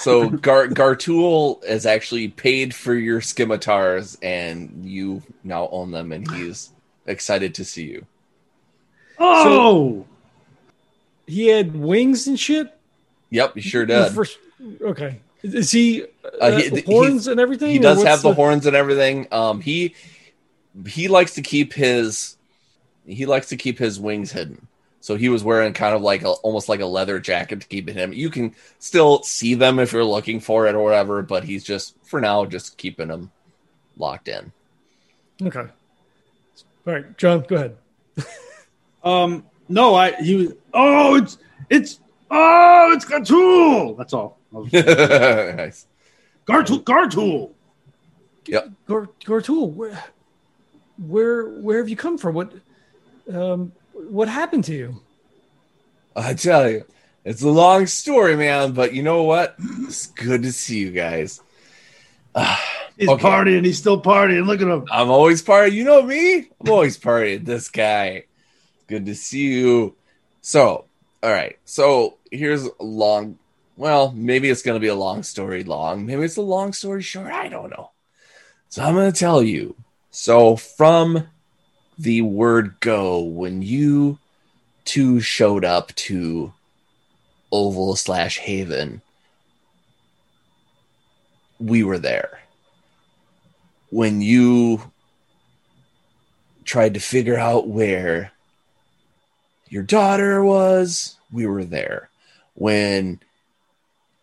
So Gar Gartul is actually paid for your scimitars, and you now own them, and he's excited to see you. Oh, He had wings and shit. Yep, you sure The did. first- okay. Is he uh, Uh, he- he- horns and everything? He does what's have the horns and everything. Um, he he likes to keep his he likes to keep his wings hidden. So he was wearing kind of like a, almost like a leather jacket to keep him. You can still see them if you're looking for it or whatever, but he's just for now just keeping them locked in. Okay. All right, John, go ahead. um, no, I he was. Oh, it's it's oh, it's Gartool. That's all. nice. Gartool, Gartool. Gor- Gortul, where, where, where have you come from? What, um, what happened to you? I tell you, it's a long story, man. But you know what? It's good to see you guys. He's Okay. partying. He's still partying. Look at him. I'm always partying. You know me. I'm always partying. This guy. Good to see you. So, all right. So here's a long. Well, maybe it's going to be a long story long. Maybe it's a long story short. I don't know. So I'm going to tell you. So from the word go, when you two showed up to Oval slash Haven, we were there. When you tried to figure out where your daughter was, we were there. When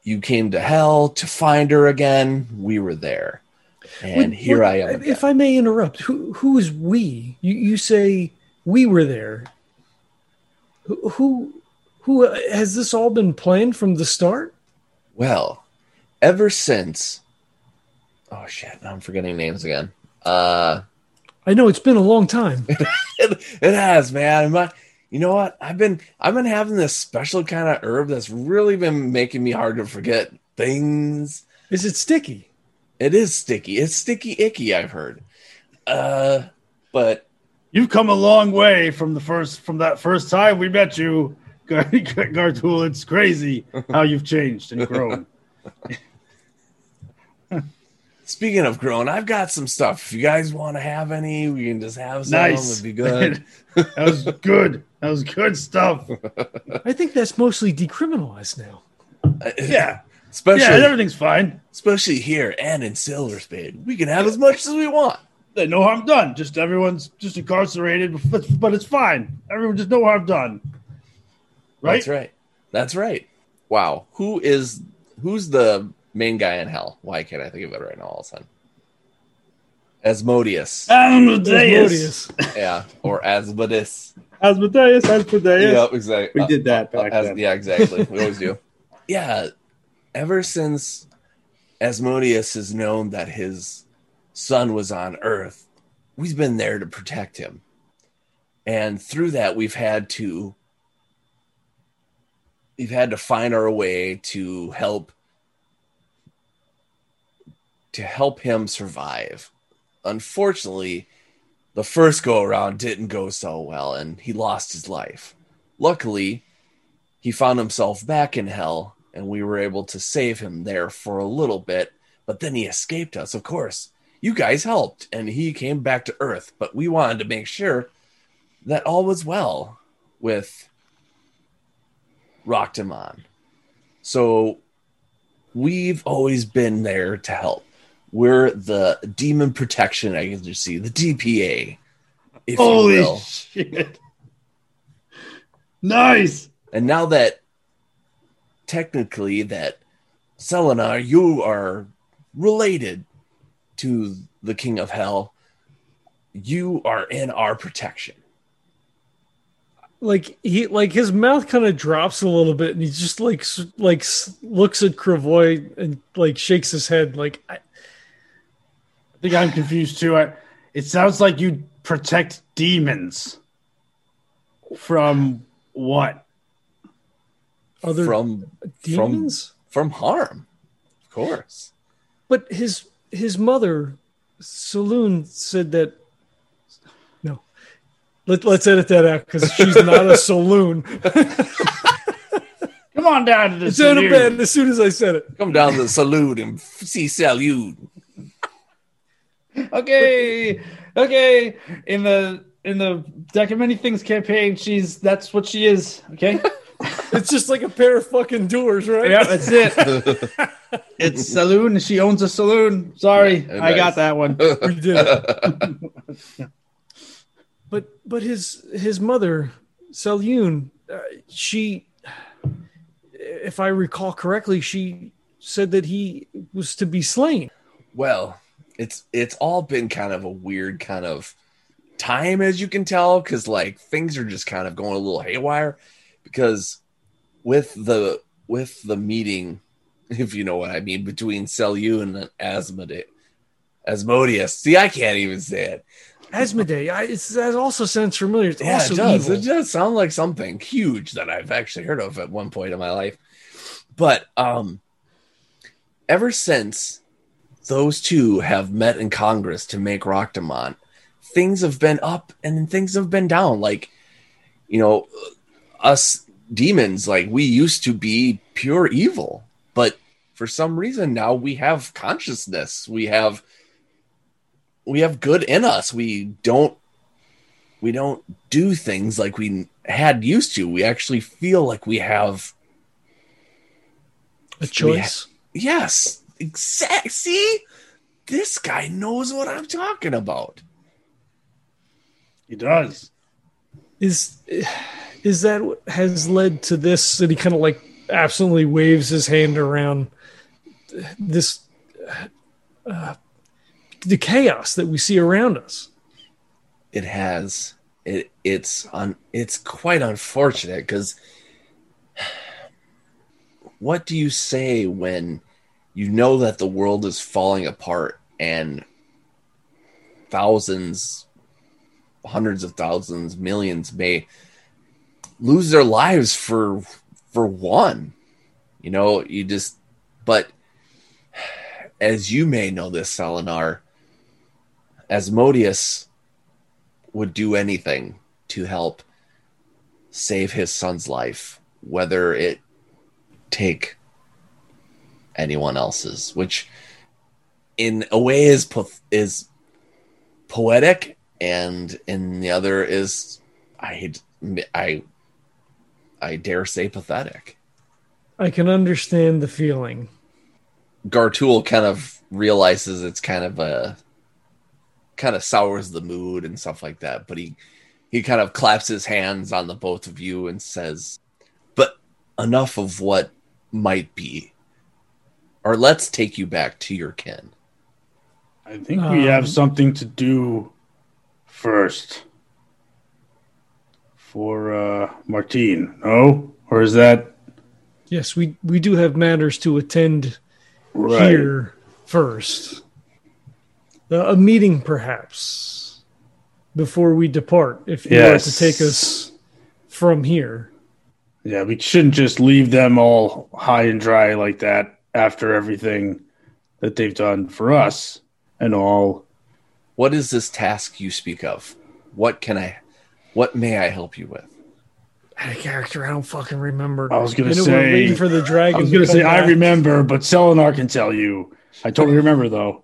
you came to hell to find her again, we were there. And here I am. If I may interrupt, who, who is we? You, you say we were there. Who, who, who uh, has this all been planned from the start? Well, ever since Oh shit, now I'm forgetting names again. Uh I know it's been a long time. it, it has, man. My, you know what? I've been I've been having this special kind of herb that's really been making me hard to forget things. Is it sticky? It is sticky. It's sticky icky, I've heard. Uh but You've come a long way from the first from that first time we met you, Gar- Gartool. It's crazy how you've changed and grown. speaking of grown, I've got some stuff. If you guys want to have any, we can just have some. nice. It'd be good. that was good. That was good stuff. I think that's mostly decriminalized now. Yeah. Especially Yeah, everything's fine. especially here and in Silver Spade. We can have as much as we want. There's no harm done. Just everyone's just incarcerated, but, but it's fine. Everyone just no harm done. Right? That's right. That's right. Wow. Who is who's the main guy in hell? Why can't I think of it right now all of a sudden? Asmodeus. Asmodeus. Asmodeus. yeah. Or Asmodeus. Asmodeus. Asmodeus. Yeah, exactly. We did that uh, back As- then. yeah, exactly. We always do. Yeah. Ever since Asmodeus has known that his son was on Earth, we've been there to protect him. And through that, we've had to we've had to find our way to help to help him survive. Unfortunately, the first go around didn't go so well and he lost his life. Luckily, he found himself back in hell and we were able to save him there for a little bit, but then he escaped us. Of course, you guys helped and he came back to Earth, but we wanted to make sure that all was well with Rocktamon. So we've always been there to help. We're the demon protection agency, the DPA, if you Holy shit. Nice. And now that technically that Selenar, you are related to the King of Hell, you are in our protection. like he like his mouth kind of drops a little bit and he just like like looks at Kravoy and like shakes his head like I, I think I'm confused too. I, it sounds like you protect demons from what? Other from demons from harm. Of course. but his his mother Saloon said that no Let, let's edit that out because she's not a saloon Come Come on down to the It's in a saloon. bed as soon as I said it. Come down to the saloon and see Salute. Okay, okay. In the in the Deck of Many Things campaign, she's that's what she is. Okay. It's just like a pair of fucking doors, right? yeah, that's it. it's saloon. She owns a saloon. Sorry, Yeah, I nice. got that one. We did. But but his his mother, Selyun, uh, she, if I recall correctly, she said that he was to be slain. Well, it's it's all been kind of a weird kind of time as you can tell cuz like things are just kind of going a little haywire because with the with the meeting if you know what I mean between Selyu and Asmode Asmodeus. See, I can't even say it. Asmodee, I, that also sounds familiar. It's Yeah, also it does. evil. It does sound like something huge that I've actually heard of at one point in my life. But um ever since those two have met in Congress to make Roctamont, things have been up and things have been down. Like, you know, us demons, like we used to be pure evil, but for some reason now we have consciousness. We have we have good in us. We don't we don't do things like we had used to. We actually feel like we have a choice. yes, exact. See, this guy knows what I'm talking about. He does. Is is that has led to this? That he kind of like absolutely waves his hand around this uh, the chaos that we see around us. It has it. It's on. It's quite unfortunate because what do you say when you know that the world is falling apart and thousands, hundreds of thousands, millions may lose their lives for for one. You know, you just but as you may know this, Salinar, Asmodeus would do anything to help save his son's life, whether it take anyone else's, which in a way is po- is poetic, and in the other is I I I dare say pathetic. I can understand the feeling. Gartul kind of realizes it's kind of a kind of sours the mood and stuff like that, but he he kind of claps his hands on the both of you and says, "But enough of what might be, or let's take you back to your kin." I think we have Um, something to do first for uh Martine. No, or is that Yes, we we do have matters to attend right? here first. Uh, a meeting, perhaps, before we depart. If you Yes. are to take us from here. Yeah, we shouldn't just leave them all high and dry like that after everything that they've done for us and all. What is this task you speak of? What can I what may I help you with? Out of character, I don't fucking remember. I was gonna You know, say- we're waiting for the dragon. I was going to come say I remember, but Selenar can tell you. I totally remember though.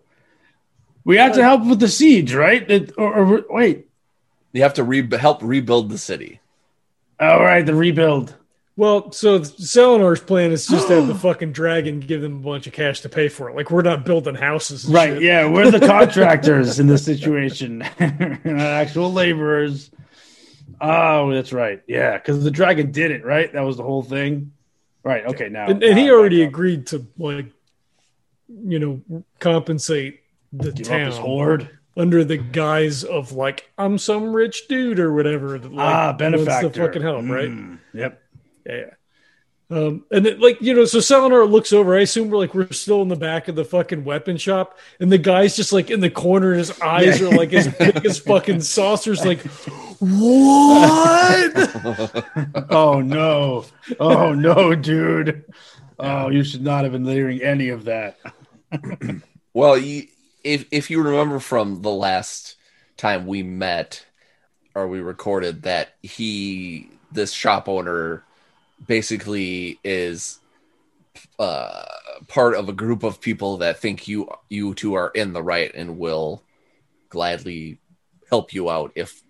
We have to help with the siege, right? It, or, or wait, You have to re- help rebuild the city. all right, the rebuild. Well, so Selenar's plan is just to have the fucking dragon give them a bunch of cash to pay for it. Like we're not building houses, and Right. shit. Yeah, we're the contractors in this situation, not actual laborers. Oh, that's right. Yeah, because the dragon did it, right? That was the whole thing. Right. Okay. Now, and, and he now already agreed to like, you know, compensate the give town hoard. under the guise of like I'm some rich dude or whatever. Like, ah, benefactor. to fucking help, right? Mm, Yep. Yeah, yeah. Um, and then, like you know, so Selenar looks over. I assume we're like we're still in the back of the fucking weapon shop, and the guy's just like in the corner. His eyes Yeah. are like as big as fucking saucers. Like, what? Oh no! Oh no, dude! Oh, you should not have been hearing any of that. Well, you, if if you remember from the last time we met or we recorded that he this shop owner basically is uh, part of a group of people that think you you two are in the right and will gladly help you out if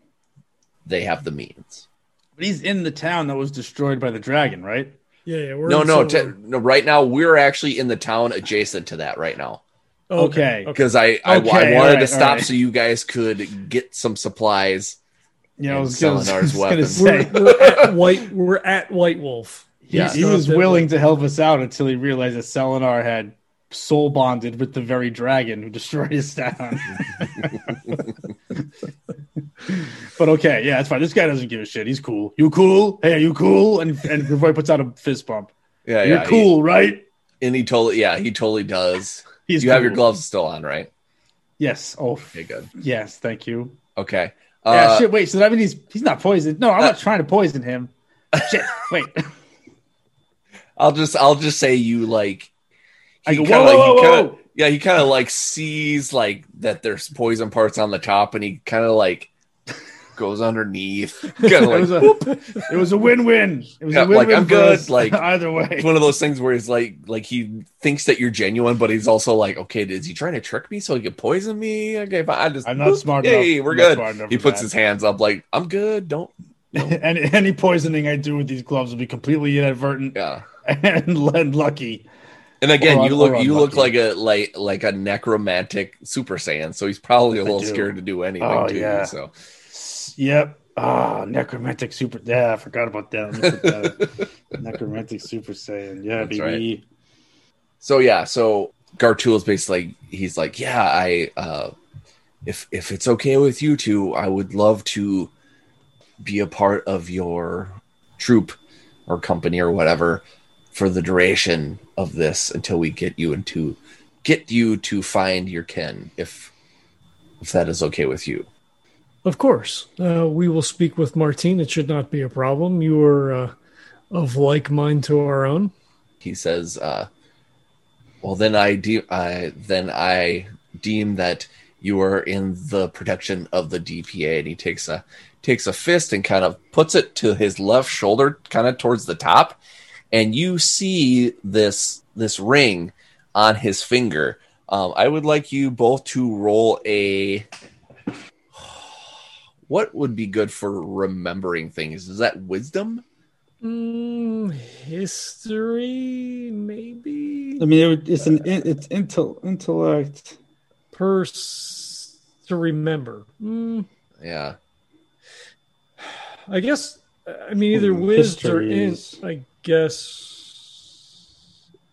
they have the means. But he's in the town that was destroyed by the dragon, right? Yeah, yeah. We're No, no, t- no. Right now, we're actually in the town adjacent to that right now okay. because I I, Okay, I wanted alright, to stop alright. so you guys could get some supplies. Yeah, know, And was gonna, Selenar's I was gonna weapons. say We're, we're at White. We're at White Wolf. Yeah. he Not was willing to help us out until he realized that Selenar had soul bonded with the very dragon who destroyed his town. but okay, yeah, that's fine. This guy doesn't give a shit. He's cool. You cool? Hey, are you cool? And and Gravoy puts out a fist bump. Yeah, You're yeah. cool, right? And he totally, yeah, he totally does. He's you have your gloves still on, right? Yes. Oh, Okay, good. yes. Thank you. Okay. Yeah. Uh, Shit. Wait. So that means he's he's not poisoned. No, I'm Uh, not trying to poison him. Shit. Wait. I'll just, I'll just say you like. Go, kinda, whoa, whoa, he whoa, kinda-. Yeah, he kind of like sees like that there's poison parts on the top, and he kind of like goes underneath. Of it, was a, it was a win-win. It was Yeah, a win-win like, I'm good, like- either way. it's one of those things where he's like, like he thinks that you're genuine, but he's also like, okay, is he trying to trick me so he can poison me? Okay, fine. I just, I'm not smart Hey, enough. we're I'm good. He puts that. his hands up, like, I'm good. Don't. any, any poisoning I do with these gloves will be completely inadvertent Yeah. and, and lucky. And again, Or you look, you look like a like like a necromantic Super Saiyan, so he's probably a little scared to do anything Oh, to yeah. you. Yep. Ah, necromantic super. Yeah, I forgot about that. Let me put that. necromantic super saiyan. Yeah, That's baby. so yeah so gartul is basically he's like yeah i uh if if it's okay with you two i would love to be a part of your troop or company or whatever for the duration of this until we get you into get you to find your kin if if that is okay with you Of course, uh, we will speak with Martine. It should not be a problem. You are uh, of like mind to our own. he says, uh, "Well, then I de- I then I deem that you are in the protection of the DPA." And he takes a takes a fist and kind of puts it to his left shoulder, kind of towards the top, and you see this this ring on his finger. Um, I would like you both to roll a. What would be good for remembering things? Is that wisdom? Mm, history, maybe. I mean, it, it's an it's intel, intellect. Purse to remember. Mm, Yeah. I guess. I mean, either Hmm, whiz or history int. is- I guess.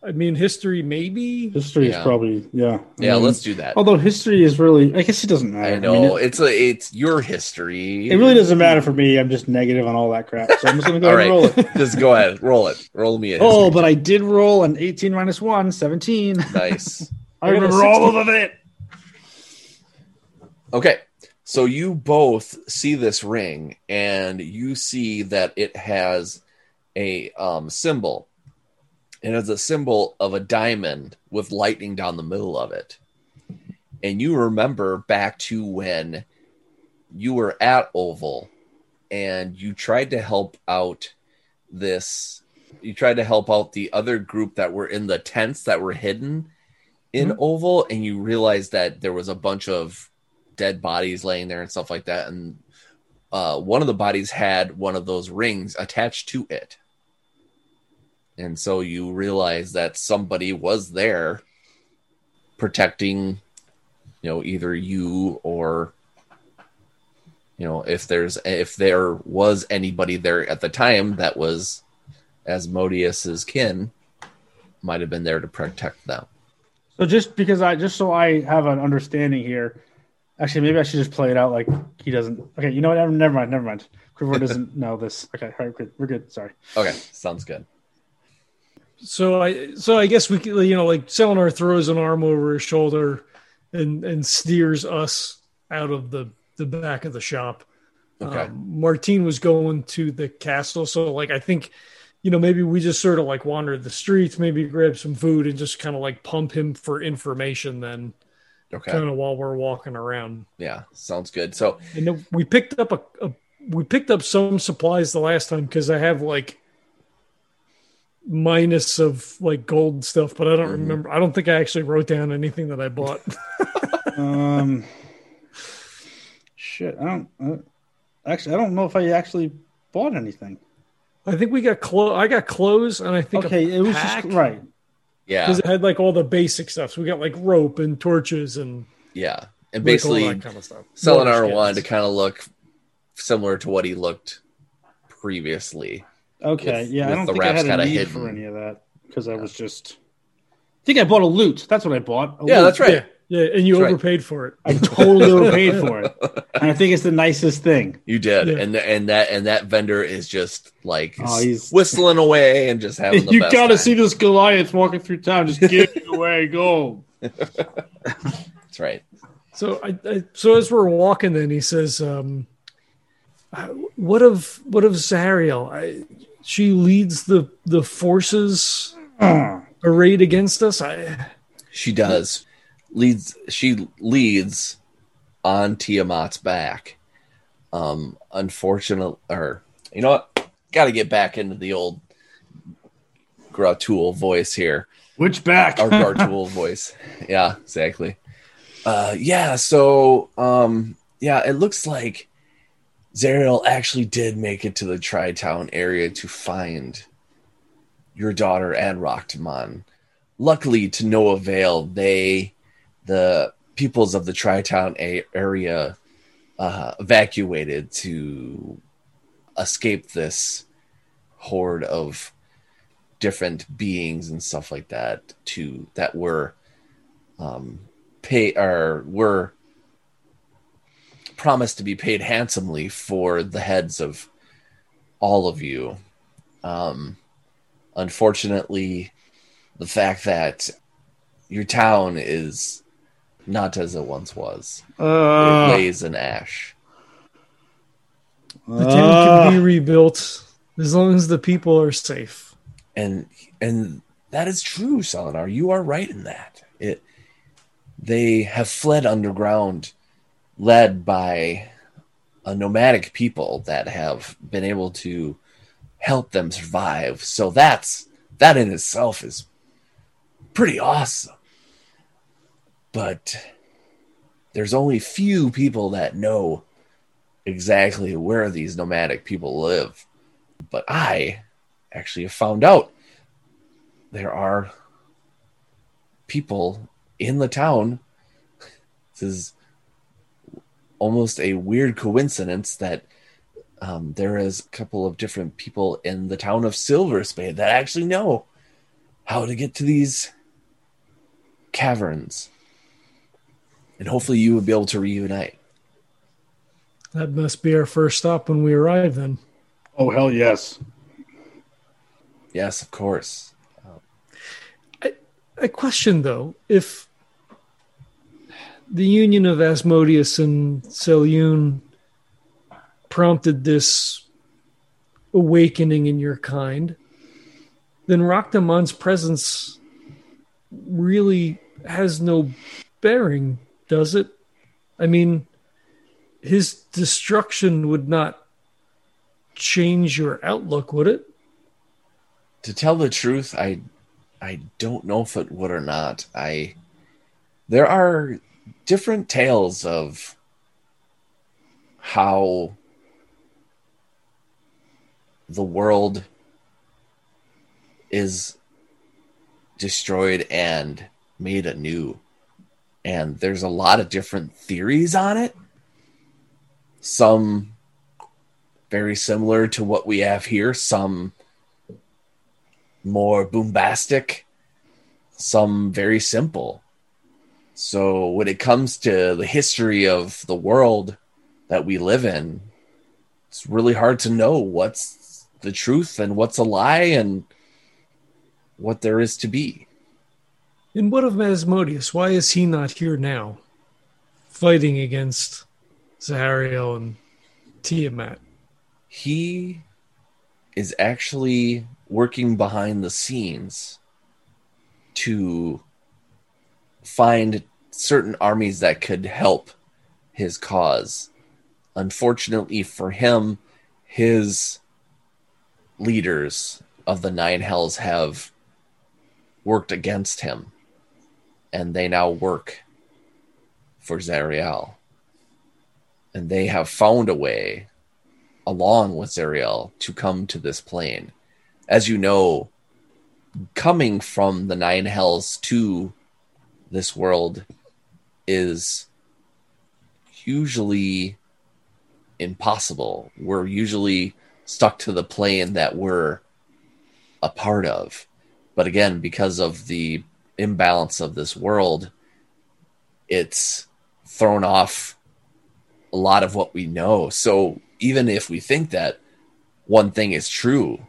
I mean, history, maybe. History Yeah. is probably yeah. I Yeah, mean, let's do that. Although history is really, I guess it doesn't matter. I know mean, it, it's a it's your history. it really doesn't matter for me. I'm just negative on all that crap. So I'm just gonna go ahead right, and roll it. just go ahead, roll it, roll me a Oh, but I did roll an 18 minus 1, 17. nice. I I got a remember all 16. of it. Okay, so you both see this ring, and you see that it has a um, symbol. It has a symbol of a diamond with lightning down the middle of it. And you remember back to when you were at Oval and you tried to help out this, you tried to help out the other group that were in the tents that were hidden in Oval, and you realized that there was a bunch of dead bodies laying there and stuff like that. And uh, one of the bodies had one of those rings attached to it. And so you realize that somebody was there protecting, you know, either you or, you know, if there's, if there was anybody there at the time that was Asmodeus's kin, might have been there to protect them. So just because I just so I have an understanding here, actually maybe I should just play it out like he doesn't. Okay, you know what? Never, never mind. Never mind. Krivor doesn't know this. Okay, all right. We're good. Sorry. Okay, sounds good. So I, so I guess we, could, you know, like Selenar throws an arm over his shoulder, and and steers us out of the the back of the shop. Okay. Um, Martine was going to the castle, so like I think, you know, maybe we just sort of like wandered the streets, maybe grab some food, and just kind of like pump him for information. Then, Okay. kind of while we're walking around, Yeah, sounds good. So and we picked up a, a we picked up some supplies the last time because I have like minus of like gold stuff, but I don't remember. I don't think I actually wrote down anything that I bought. Um, shit, I don't. Uh, actually, I don't know if I actually bought anything. I think we got clothes. I got clothes, and I think Okay, it was pack. just right. Yeah, because it had like all the basic stuff. So we got like rope and torches and yeah, and like, all basically that kind of stuff. Selenar Water wanted to kind of look similar to what he looked previously. Okay, With- yeah, I don't the think I had a need hidden. for any of that because I was just. I think I bought a loot. That's what I bought. a Yeah, loot. that's right. Yeah, yeah, and you That's right. overpaid for it. I totally overpaid for it, and I think it's the nicest thing. You did, Yeah. and and that and that vendor is just like Oh, he's- whistling away and just having the You best gotta time. see this Goliath walking through town, just giving away gold. That's right. So I, I so as we're walking, then he says, um, "What of what of Zariel? I, she leads the the forces arrayed against us. I She does leads. She leads on Tiamat's back. Um, unfortunate, or you know what? Got to get back into the old Gratul voice here. Which back? our Gartool voice. Yeah, exactly. Uh, yeah, so um, yeah, it looks like Zariel actually did make it to the Tri Town area to find your daughter and Rocktamon. Luckily, to no avail, they, the peoples of the Tri Town a- area, uh, evacuated to escape this horde of different beings and stuff like that to that were um pay or were promised to be paid handsomely for the heads of all of you. Um unfortunately the fact that your town is not as it once was. It Uh, lays in ash. The town can be rebuilt as long as the people are safe." and and that is true Selenar you are right in that. It they have fled underground led by a nomadic people that have been able to help them survive. So that's that in itself is pretty awesome. But there's only few people that know exactly where these nomadic people live. But i actually have found out there are people in the town. This is almost a weird coincidence that um, there is a couple of different people in the town of Silver Spade that actually know how to get to these caverns. And hopefully you will be able to reunite. That must be our first stop when we arrive. Then oh hell yes. Yes, of course. a question though: if the union of Asmodeus and Selyun prompted this awakening in your kind, then Rakdamon's presence really has no bearing, does it? I mean, his destruction would not change your outlook, would it? to tell the truth, I I don't know if it would or not. I there are different tales of how the world is destroyed and made anew. And there's a lot of different theories on it. Some very similar to what we have here, some more bombastic, some very simple. So when it comes to the history of the world that we live in, it's really hard to know what's the truth and what's a lie and what there is to be. And what of Asmodeus? Why is he not here now, fighting against Zahariel and Tiamat? He is actually working behind the scenes to find certain armies that could help his cause. Unfortunately for him, his leaders of the nine hells have worked against him, and they now work for Zariel. And they have found a way, along with Zariel, to come to this plane. As you know, coming from the nine hells to this world is usually impossible. We're usually stuck to the plane that we're a part of. But again, because of the imbalance of this world, it's thrown off a lot of what we know. So even if we think that one thing is true,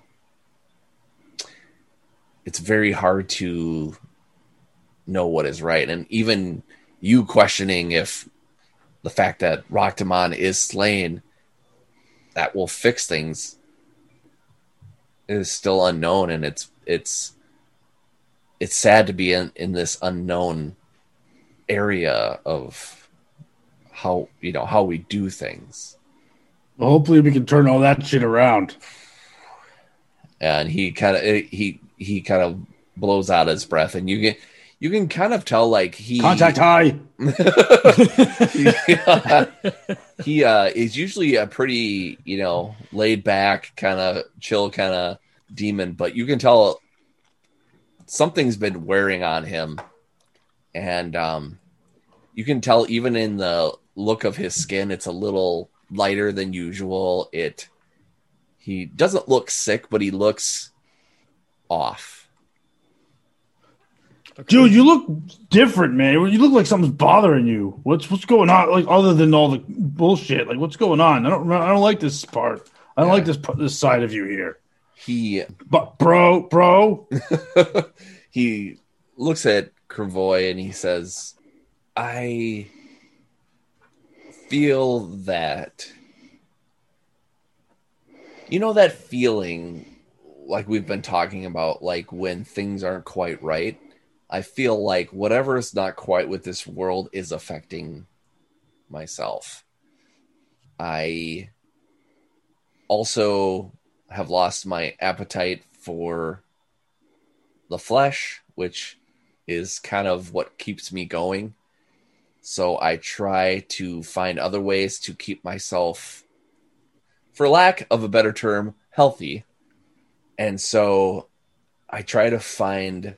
it's very hard to know what is right. And even you questioning if the fact that Raktaman is slain that will fix things is still unknown and it's it's it's sad to be in, in this unknown area of how you know how we do things Well, hopefully, we can turn all that shit around. and he kind of he he kind of blows out his breath and you get you can kind of tell like he Contact high. he uh is usually a pretty you know laid back kind of chill kind of demon but you can tell something's been wearing on him. And um you can tell even in the look of his skin it's a little lighter than usual. It he doesn't look sick but he looks off Dude, you look different, man. You look like something's bothering you. What's what's going on? Like other than all the bullshit, like what's going on? I don't I don't like this part. I don't Yeah. like this this side of you here. he But bro, bro, he looks at Kravoy and he says, I feel that. You know that feeling, like we've been talking about, like when things aren't quite right? I feel like whatever is not quite with this world is affecting myself. I also have lost my appetite for the flesh, which is kind of what keeps me going. So I try to find other ways to keep myself, for lack of a better term, healthy. And so I try to find,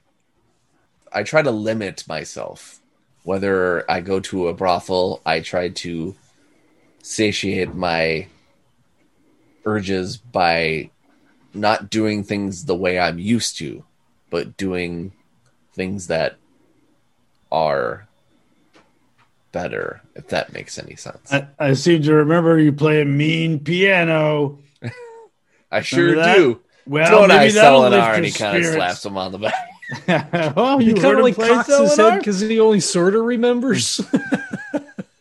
I try to limit myself. Whether I go to a brothel, I try to satiate my urges by not doing things the way I'm used to, but doing things that are better, if that makes any sense. I, I, I seem to remember you playing mean piano. I sure do. Well, Don't I maybe that'll lift Selenar? your And he kind of slaps him on the back. oh, He you kind heard of him like play cocks his head because he only sort of remembers.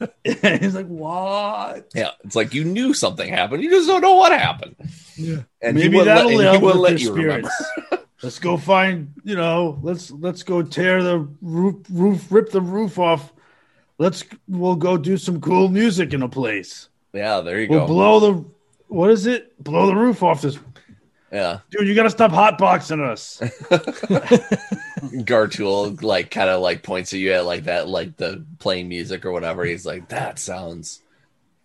He's like, what? Yeah, it's like you knew something happened. You just don't know what happened. yeah. And Maybe that'll let, and he help with let your you remember. spirits. let's go find, you know, let's let's go tear the roof, roof, rip the roof off. Let's we'll go do some cool music in a place. Yeah, there you We'll go. blow the what is it? Blow the roof off this yeah, dude. You got to stop hotboxing us. Gartul like kind of like points at you at like that, like the playing music or whatever. He's like, that sounds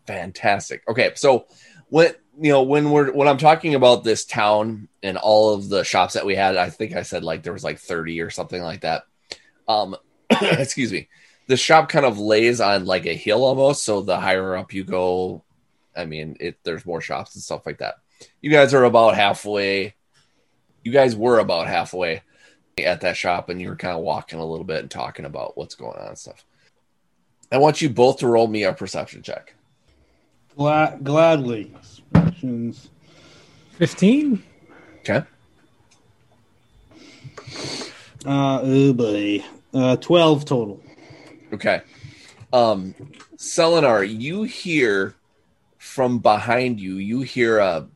fantastic. Okay, so when you know when we're when I'm talking about this town and all of the shops that we had, I think I said like there was like 30 or something like that. Um, excuse me. The shop kind of lays on like a hill almost, so the higher up you go, I mean, it there's more shops and stuff like that. You guys are about halfway. You guys were about halfway at that shop and you were kind of walking a little bit and talking about what's going on and stuff. I want you both to roll me a perception check. Gla- gladly. Expressions. 15? Okay. Uh, oh boy. Uh, 12 total. Okay. Um Selenar, you hear from behind you, you hear a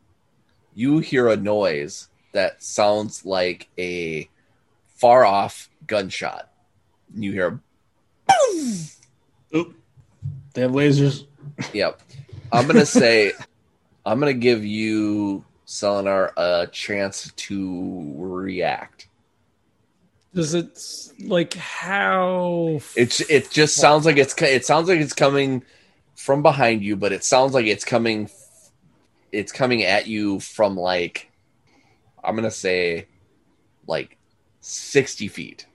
you hear a noise that sounds like a far off gunshot. You hear oop! They have lasers. Yep. I'm gonna say I'm gonna give you Selenar a chance to react. Does it like how? It's it just sounds like it's it sounds like it's coming from behind you, but it sounds like it's coming it's coming at you from like I'm gonna say like sixty feet,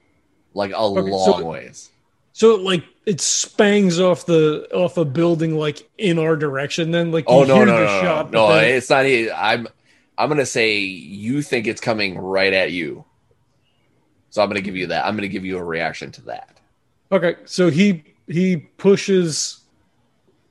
like a Okay, so- long ways. So like it spangs off the off a building like in our direction. Then like you Oh no hear no the no shot, no, no then- it's not. I'm I'm gonna say you think it's coming right at you, so I'm gonna give you that. I'm gonna give you a reaction to that. Okay, so he he pushes.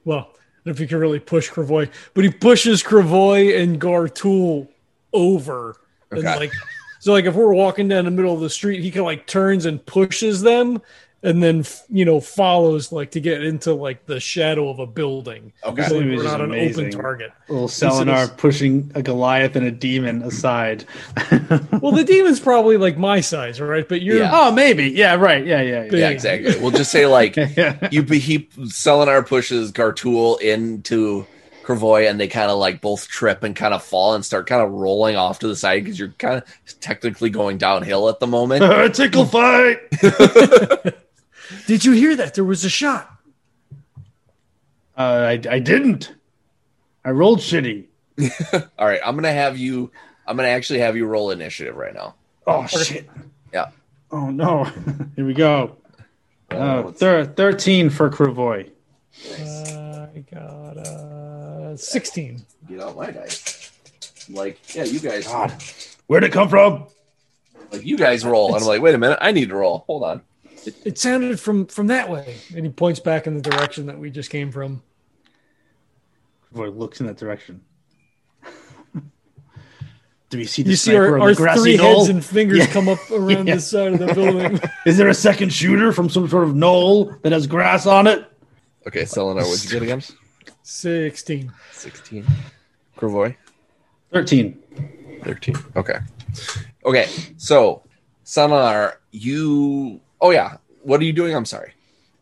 Well, I don't know if you can really push Kravoy, but he pushes Kravoy and Gartul over, and like so, like if we're walking down the middle of the street, he can like turns and pushes them, and then you know follows like to get into like the shadow of a building. Okay. So This image we're is not an amazing. open target. Little is- Selenar pushing a Goliath and a demon aside. Well, the demon's probably like my size, right? But you're Yeah. oh, maybe. Yeah, right. Yeah, yeah, Big. Yeah, exactly. We'll just say like yeah. you he Selenar pushes Gartul into Kravoy and they kind of like both trip and kind of fall and start kind of rolling off to the side because you're kind of technically going downhill at the moment. Tickle fight. Did you hear that? There was a shot. Uh, I, I didn't. I rolled shitty. All right, I'm gonna have you. I'm gonna actually have you roll initiative right now. Oh shit. Yeah. Oh no. Here we go. Uh, Uh, thir- Thirteen for Kravoy. I got uh, 16. get out my dice. Like, yeah, you guys. God. Where'd it come from? Like, you guys roll. And I'm like, wait a minute, I need to roll. Hold on. It, it sounded from from that way, and he points back in the direction that we just came from. Kravoy looks in that direction. Do we see the You see sniper our, our the grassy three knoll? heads and fingers Yeah. come up around Yeah. the side of the building. Is there a second shooter from some sort of knoll that has grass on it? Okay, Selenar, what'd you get again? 16. 16. Kravoy? Thirteen. 13. Okay. Okay. So, Selenar, you. Oh, yeah. What are you doing? I'm sorry.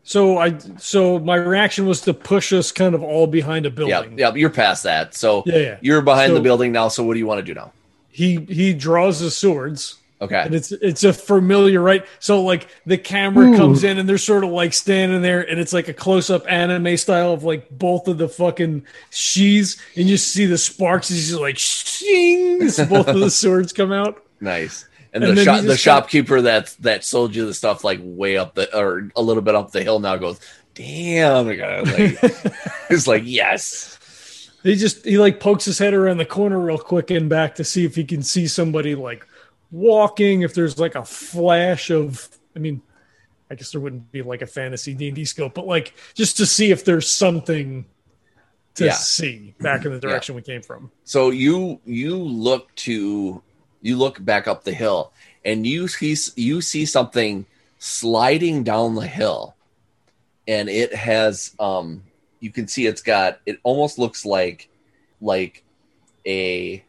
So I so my reaction was to push us kind of all behind a building. Yeah. yeah You're past that. So, Yeah, yeah. you're behind the building now. So, what do you want to do now? He he draws his swords. Okay. And it's it's a familiar right. So like the camera Ooh. comes in and they're sort of like standing there, and it's like a close up anime style of like both of the fucking she's, and you see the sparks. He's just like shing, both of the swords come out. Nice. And, And the shop, the shopkeeper that that sold you the stuff like way up the or a little bit up the hill now goes, damn. Like, it's like yes. He just he like pokes his head around the corner real quick and back to see if he can see somebody like walking. If there's like a flash of, I mean, I guess there wouldn't be like a fantasy D and D scope, but like just to see if there's something to Yeah. see back in the direction we came from. So you you look to you look back up the hill and you see you see something sliding down the hill, and it has um you can see it's got it almost looks like like a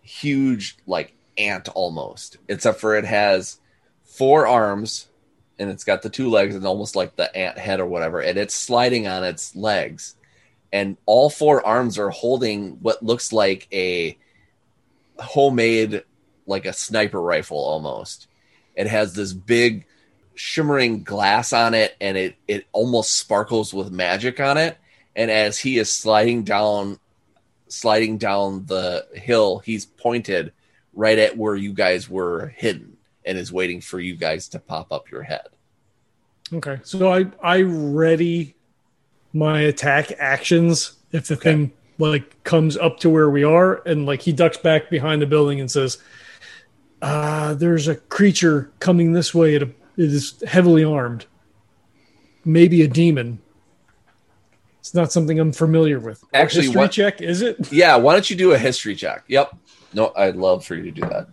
huge like ant almost except for it has four arms and it's got the two legs and almost like the ant head or whatever. And it's sliding on its legs. And all four arms are holding what looks like a homemade like a sniper rifle almost. It has this big shimmering glass on it and it it almost sparkles with magic on it. And as he is sliding down sliding down the hill he's pointed right at where you guys were hidden and is waiting for you guys to pop up your head. Okay, so I I ready my attack actions if the Okay. thing like comes up to where we are and like he ducks back behind the building and says, uh, "There's a creature coming this way. It, it is heavily armed, maybe a demon." It's not something I'm familiar with. Actually, history what- check is it? yeah why don't you do a history check yep no i'd love for you to do that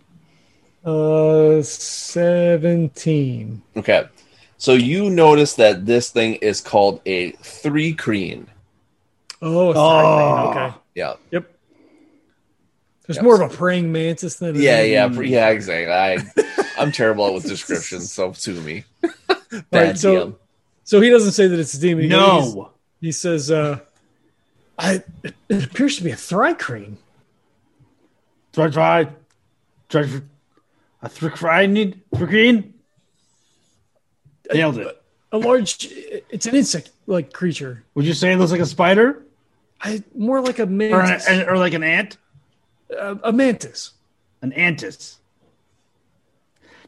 Uh, seventeen. Okay. So you notice that this thing is called a thri-kreen. Oh, a Oh. thirteen, okay. Yeah. Yep. There's Yep. more of a praying mantis than a Yeah, yeah, yeah, exactly. I I'm terrible with descriptions, so sue me. Bad Right, so- DM. So he doesn't say that it's a demon. No. He says, uh, I, it, it appears to be a thrycrane. Try, try, try, a thricrine, thricrine. Nailed it. A large. It's an insect like creature. Would you say it looks like a spider I more like a or, mantis. an, or like an ant? a, a mantis. An antis.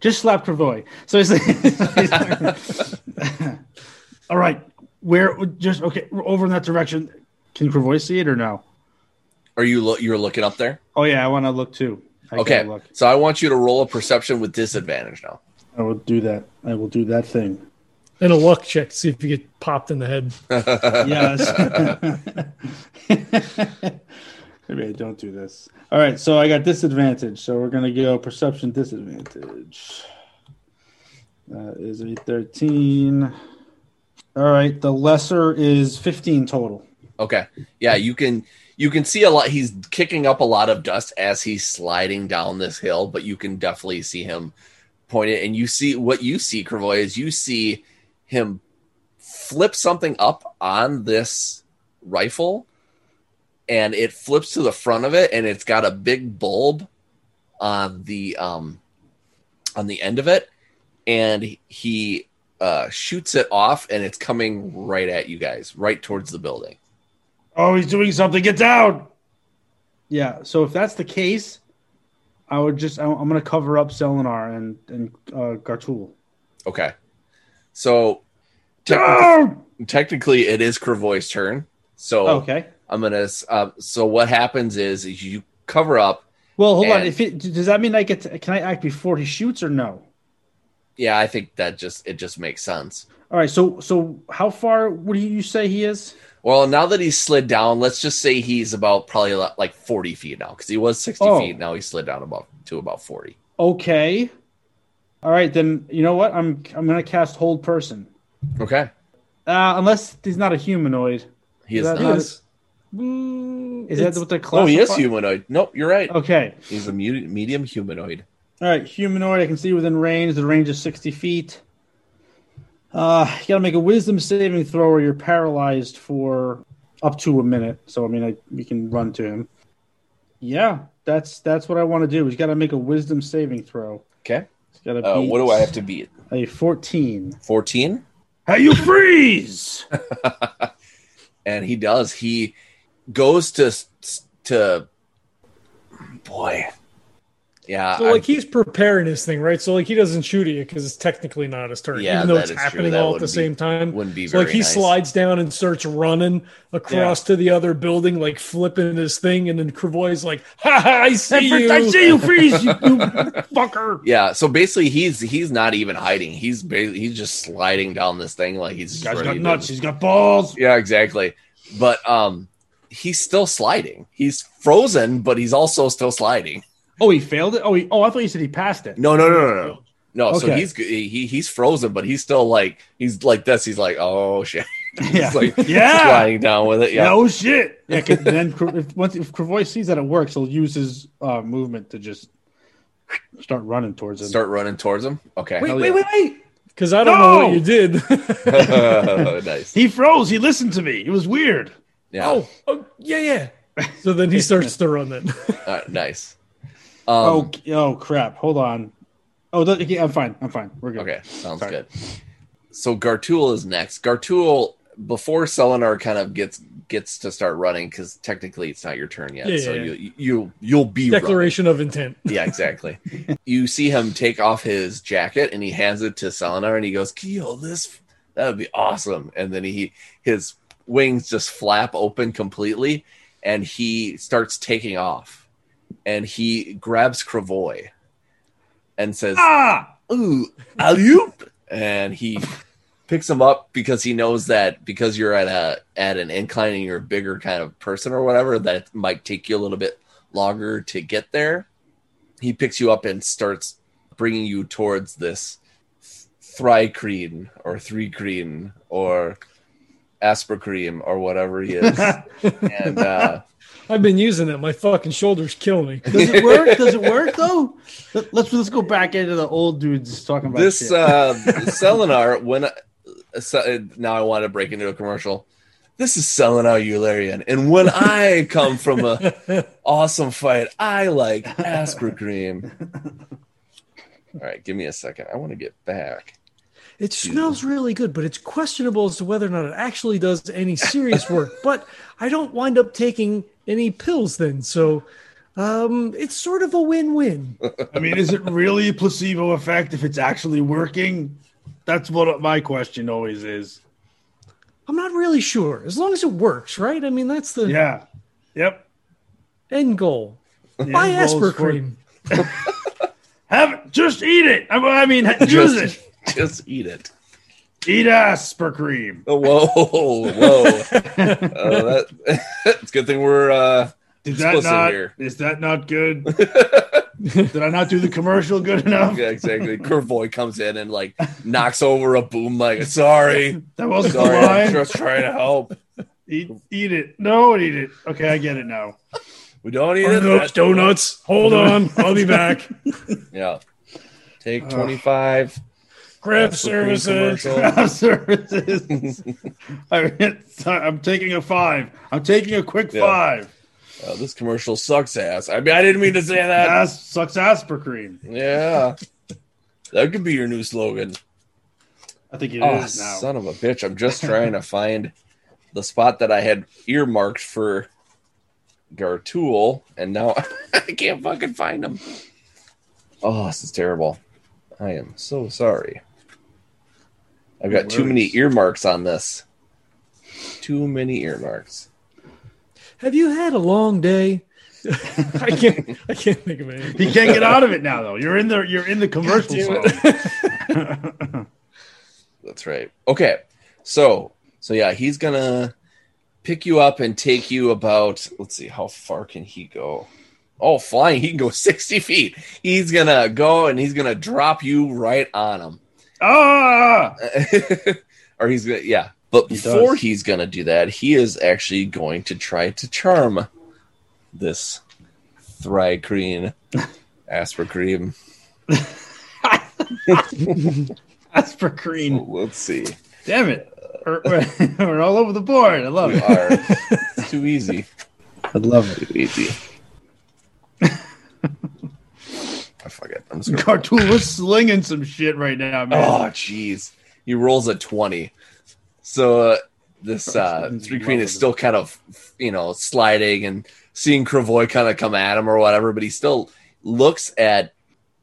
Just slap Kravoy. So it's like, all right. Where just okay? Over in that direction. Can Kravoy see it or no? Are you lo- you're looking up there? Oh yeah, I want to look too. I Okay, look. so I want you to roll a perception with disadvantage now. I will do that. I will do that thing. And a luck check to see if you get popped in the head. yes. Maybe I don't do this. All right, so I got disadvantage. So we're gonna go perception disadvantage. That is a thirteen. All right, the lesser is fifteen total. Okay. Yeah, you can you can see a lot he's kicking up a lot of dust as he's sliding down this hill, but you can definitely see him point it and you see what you see, Kravoy, is you see him flip something up on this rifle and it flips to the front of it and it's got a big bulb on the um on the end of it and he uh shoots it off and it's coming right at you guys right towards the building Oh, he's doing something. Get down. Yeah. So if that's the case, I would just I'm, I'm gonna cover up Selenar and and uh, Gartul. Okay. So technically, technically it is Kravoy's turn. So Okay. I'm gonna. Uh, so what happens is, you cover up. Well, hold on. If it does that mean I get to, can I act before he shoots or no? Yeah, I think that just it just makes sense. All right. So so how far would you say he is? Well, now that he's slid down, let's just say he's about probably like 40 feet now because he was 60 Oh. feet. Now he slid down about to about 40. Okay. All right, then you know what? I'm I'm gonna cast hold person. Okay. Uh, unless he's not a humanoid. He is not. is- Mm, Is that what the Oh, he is humanoid. Nope, you're right. Okay. He's a medium humanoid. All right, humanoid. I can see within range. The range is sixty feet. Uh, you gotta make a wisdom saving throw, or you're paralyzed for up to a minute. So I mean, I, we can run to him. Yeah, that's that's what I want to do. He's got to make a wisdom saving throw. Okay. He's got to Uh, what do I have to beat? a fourteen. 14? How you freeze? and he does. He goes to to boy, yeah. So I- like he's preparing his thing, right? So like he doesn't shoot at you because it's technically not his turn, Yeah, even though it's happening all at the be- same time. wouldn't be So like he nice. slides down and starts running across to the other building, like flipping his thing, and then Kravoy's like, "Ha ha! I see you! I see you freeze, you, you fucker. yeah. So basically, he's he's not even hiding. He's basically he's just sliding down this thing like he's just Guy's ready got to- nuts. He's got balls. Yeah, exactly. But um, he's still sliding. He's frozen, but he's also still sliding. Oh, he failed it. Oh, he, oh, I thought you said he passed it. No, no, no, no, no. No, so he's he he's frozen, but he's still like he's like this. He's like, oh shit. Yeah. Like Yeah. sliding down with it. Yeah. Yeah. Oh shit. Yeah. 'cause then if, once if Kravoy sees that it works, he'll use his uh, movement to just start running towards him. Start running towards him. Okay. Wait, Hell wait, wait, wait! Because I don't know what you did. nice. He froze. He listened to me. It was weird. Yeah. oh, oh, yeah, yeah. So then he starts to run. Then Uh, nice. Um, oh, oh crap. Hold on. Oh, th- okay, I'm fine. I'm fine. We're good. okay. Sounds Sorry. good. So Gartul is next. Gartul, before Selenar kind of gets gets to start running, because technically it's not your turn yet. Yeah, so yeah, you you you'll be running. declaration of intent. Yeah, exactly. you see him take off his jacket and he hands it to Selenar and he goes, Can you hold this? That would be awesome. And then he his wings just flap open completely and he starts taking off. And he grabs Kravoy and says, Ah. Ooh, alley-oop! And he picks him up because he knows that because you're at a at an incline and you're a bigger kind of person or whatever, that it might take you a little bit longer to get there. He picks you up and starts bringing you towards this Thrycreen or Threecreen or Aspercreme or whatever he is. and uh, I've been using it. My fucking shoulders kill me. Does it work? Does it work though? Let- Let's let's go back into the old dudes talking about this shit. uh Selenar when uh, so- now I want to break into a commercial this is selling out Eularian. And when I come from a awesome fight, I like Aspercreme. All right, give me a second. I want to get back. It smells really good, but it's questionable as to whether or not it actually does any serious work. but I don't wind up taking any pills then, so um, it's sort of a win-win. I mean, is it really a placebo effect if it's actually working? That's what my question always is. I'm not really sure. As long as it works, right? I mean, that's the Yeah. Yep. end goal. The Buy end goal is for- Aspercreme. Have it. Just eat it. I I mean, use it. Just, just eat it. Eat Aspercreme. Oh, whoa, whoa. Uh, that, it's a good thing we're uh, Did that not? here. Is that not good? Did I not do the commercial good enough? yeah, exactly. Kravoy comes in and like knocks over a boom like Sorry, That wasn't sorry, I'm just trying to help. Eat, eat it. No, eat it. Okay, I get it now. We don't eat it. donuts. Hold on. I'll be back. Yeah. Take 25. Craft Aspercreme services. commercial. Craft services. I, I'm taking a five. I'm taking a quick Yeah. five. Oh, this commercial sucks ass. I mean, I didn't mean to say that. That sucks Aspercreme. Yeah. That could be your new slogan. I think it ah, is oh, now. son of a bitch. I'm just trying to find the spot that I had earmarked for Gartool, and now I can't fucking find him. Oh, this is terrible. I am so sorry. I've got too many earmarks on this. Too many earmarks. Have you had a long day? I can't. I can't think of anything. He can't get out of it now, though. You're in the you're in the commercial zone. That's right. Okay. So, so yeah, he's gonna pick you up and take you about. Let's see, how far can he go? Oh, flying! He can go sixty feet. He's gonna go and he's gonna drop you right on him. Ah, or he's gonna, yeah. But He before does. he's gonna do that, he is actually going to try to charm this thri-kreen, Aspercreme. Aspercreme. Let's see. Damn it. We're, we're- we're all over the board. I love We it. are it's too easy. I love it. Too easy. I forget. I'm just gonna. Cartoon, we're slinging some shit right now, man. Oh, jeez. He rolls a 20. So uh, this uh, three queen is still kind of, you know, sliding and seeing Kravoy kind of come at him or whatever, but he still looks at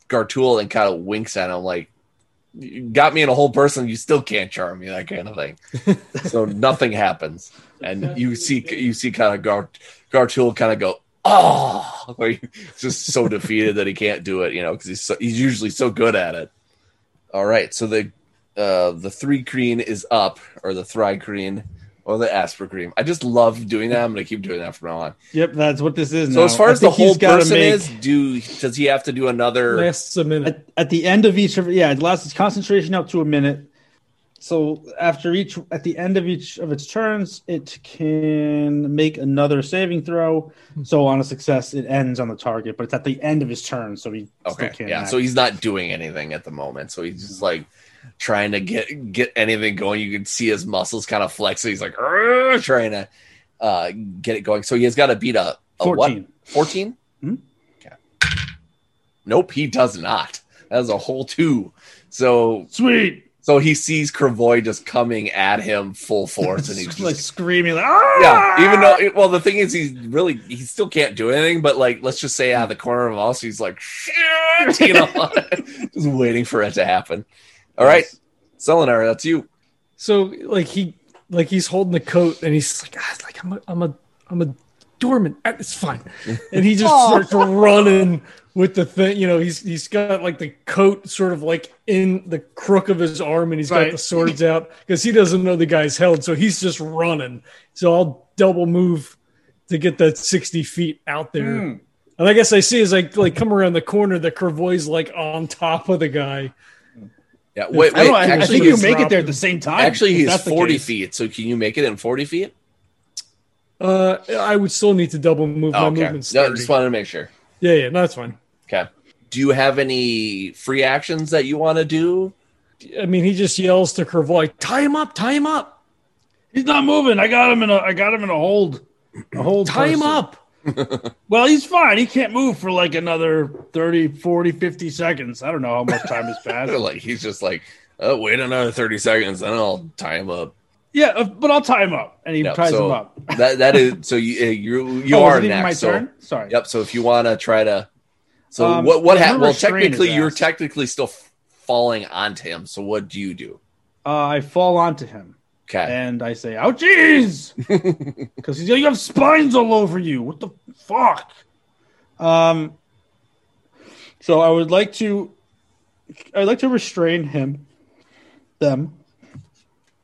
Gartul and kind of winks at him like, you got me in a hold person, you still can't charm me, that kind of thing. so nothing happens. And you see, you see kind of Gar, Gartul kind of go, oh, like just so defeated that he can't do it, you know, because he's so, he's usually so good at it. All right, so the uh, the three green is up, or the thry cream or the aspercreme. I just love doing that. I'm gonna keep doing that from now on. Yep, that's what this is. So now. as far I as the hold person make- is, do does he have to do another? Lasts a minute. at, at the end of each of yeah, it lasts its concentration up to a minute. So after each at the end of each of its turns, it can make another saving throw. So on a success, it ends on the target, but it's at the end of his turn, so he okay, still can't yeah. act. So he's not doing anything at the moment. So he's just like trying to get get anything going. You can see his muscles kind of flexing. He's like trying to uh, get it going. So he has got to beat a, a what? 14. 14? Hmm? Okay. Nope, he does not. That is a whole two. So Sweet. So he sees Kravoy just coming at him full force, and he's Just like screaming like ah! yeah. Even though, well, the thing is, he's really he still can't do anything. But like, let's just say out of the corner of us, he's like shit, you know, just waiting for it to happen. All right, Selenar, that's you. So like he like he's holding the coat and he's like, ah, like I'm a I'm a I'm a dormant. Ah, It's fine. And he just starts running with the thing. You know, he's he's got like the coat sort of like in the crook of his arm, and he's got the swords out because he doesn't know the guy's held. So he's just running. So I'll double move to get that sixty feet out there. Hmm. And I guess I see as I like come around the corner, the Kravoy's like on top of the guy. Yeah, wait, I, wait. don't know, I, I think you he's make it there at the same time. actually, he's forty case. feet. So can you make it in forty feet? Uh, I would still need to double move my Oh, okay, movement. no, just wanted to make sure. Yeah, yeah, no, that's fine. Okay. Do you have any free actions that you want to do? I mean, he just yells to Kravoy, tie him up, tie him up. He's not moving. I got him in a. I got him in a hold. A hold. Tie him up. Well, he's fine. He can't move for like another 30, 40, 50 seconds. I don't know how much time has passed. like he's just like, oh, wait another thirty seconds, then I'll tie him up. Yeah, uh, but I'll tie him up, and he ties so him up. that that is so you uh, you you oh, are next. my so turn. Sorry. yep. So if you want to try to, so Um, what what happened? Well, technically you're technically still f- falling onto him. So what do you do? Uh, I fall onto him, Okay. and I say, "Ouchies!" Because he's you have spines all over you. What the fuck? Um. So I would like to, I'd like to restrain him, them,